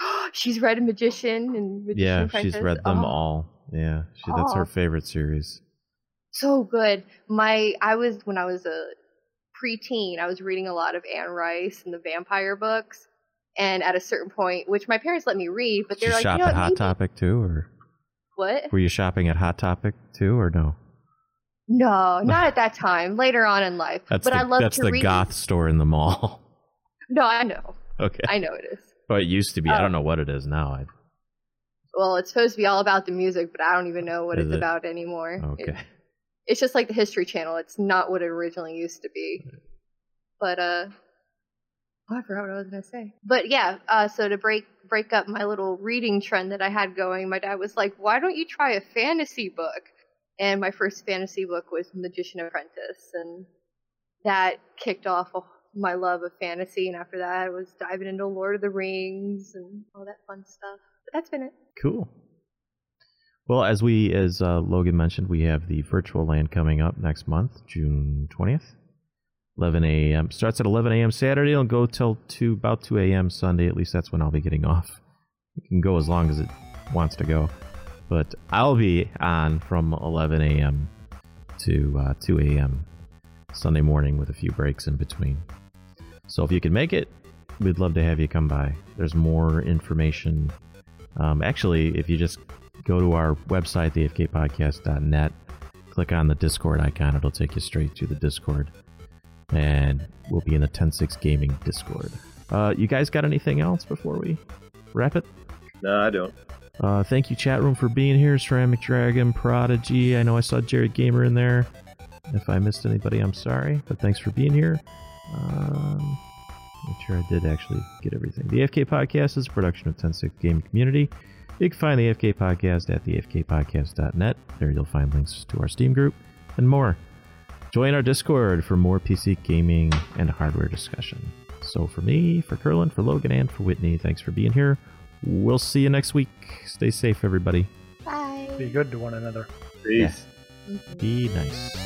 [SPEAKER 4] she's read a Magician and Magician
[SPEAKER 1] yeah,
[SPEAKER 4] Apprentice.
[SPEAKER 1] she's read them
[SPEAKER 4] Oh.
[SPEAKER 1] all. Yeah, she, that's her favorite series.
[SPEAKER 4] so good. My I was when I was a preteen, I was reading a lot of Anne Rice and the vampire books. And at a certain point, which my parents let me read, but they're like,
[SPEAKER 1] shop
[SPEAKER 4] you know
[SPEAKER 1] at Hot
[SPEAKER 4] maybe-
[SPEAKER 1] Topic too, or
[SPEAKER 4] what?
[SPEAKER 1] were you shopping at Hot Topic too, or no?
[SPEAKER 4] No, not at that time. Later on in life.
[SPEAKER 1] That's
[SPEAKER 4] but
[SPEAKER 1] the,
[SPEAKER 4] I love
[SPEAKER 1] that's
[SPEAKER 4] to
[SPEAKER 1] the
[SPEAKER 4] read.
[SPEAKER 1] goth store in the mall.
[SPEAKER 4] No, I know.
[SPEAKER 1] okay,
[SPEAKER 4] I know it is.
[SPEAKER 1] well, it used to be. I
[SPEAKER 4] Oh.
[SPEAKER 1] don't know what it is now. I,
[SPEAKER 4] Well, it's supposed to be all about the music, but I don't even know what
[SPEAKER 1] Is
[SPEAKER 4] it's
[SPEAKER 1] it?
[SPEAKER 4] about anymore. It-
[SPEAKER 1] okay,
[SPEAKER 4] it's just like the History Channel. It's not what it originally used to be. But uh, oh, I forgot what I was gonna say. But yeah, uh, so to break break up my little reading trend that I had going, my dad was like, "Why don't you try a fantasy book?" And my first fantasy book was Magician Apprentice, and that kicked off a my love of fantasy, and after that, I was diving into Lord of the Rings and all that fun stuff. But that's been it.
[SPEAKER 1] Cool. Well, as we, as uh, Logan mentioned, we have the virtual LAN coming up next month, June twentieth. 11 a.m. starts at 11 a.m. Saturday. It'll go till to about 2 a.m. Sunday. At least that's when I'll be getting off. It can go as long as it wants to go, but I'll be on from 11 a.m. to uh, 2 a.m. Sunday morning with a few breaks in between. So if you can make it, we'd love to have you come by. There's more information. Um, actually, if you just go to our website, thefkpodcast.net, click on the Discord icon, it'll take you straight to the Discord. And we'll be in the 10-6 gaming discord. Uh, you guys got anything else before we wrap it?
[SPEAKER 2] No, I don't.
[SPEAKER 1] uh, thank you chat room for being here. Ceramic dragon prodigy. I know i saw jared gamer in there. If i missed anybody i'm sorry but thanks for being here. Um, make sure i did actually get everything. The fk podcast is a production of 10-6 gaming community you can find the FK podcast at thefkpodcast.net. There you'll find links to our Steam group and more. Join our Discord for more PC gaming and hardware discussion. So for me, for Curlin, for Logan, and for Whitney, thanks for being here. We'll see you next week. Stay safe, everybody.
[SPEAKER 4] Bye.
[SPEAKER 3] Be good to one another.
[SPEAKER 2] Peace.
[SPEAKER 4] Mhm.
[SPEAKER 1] Be nice.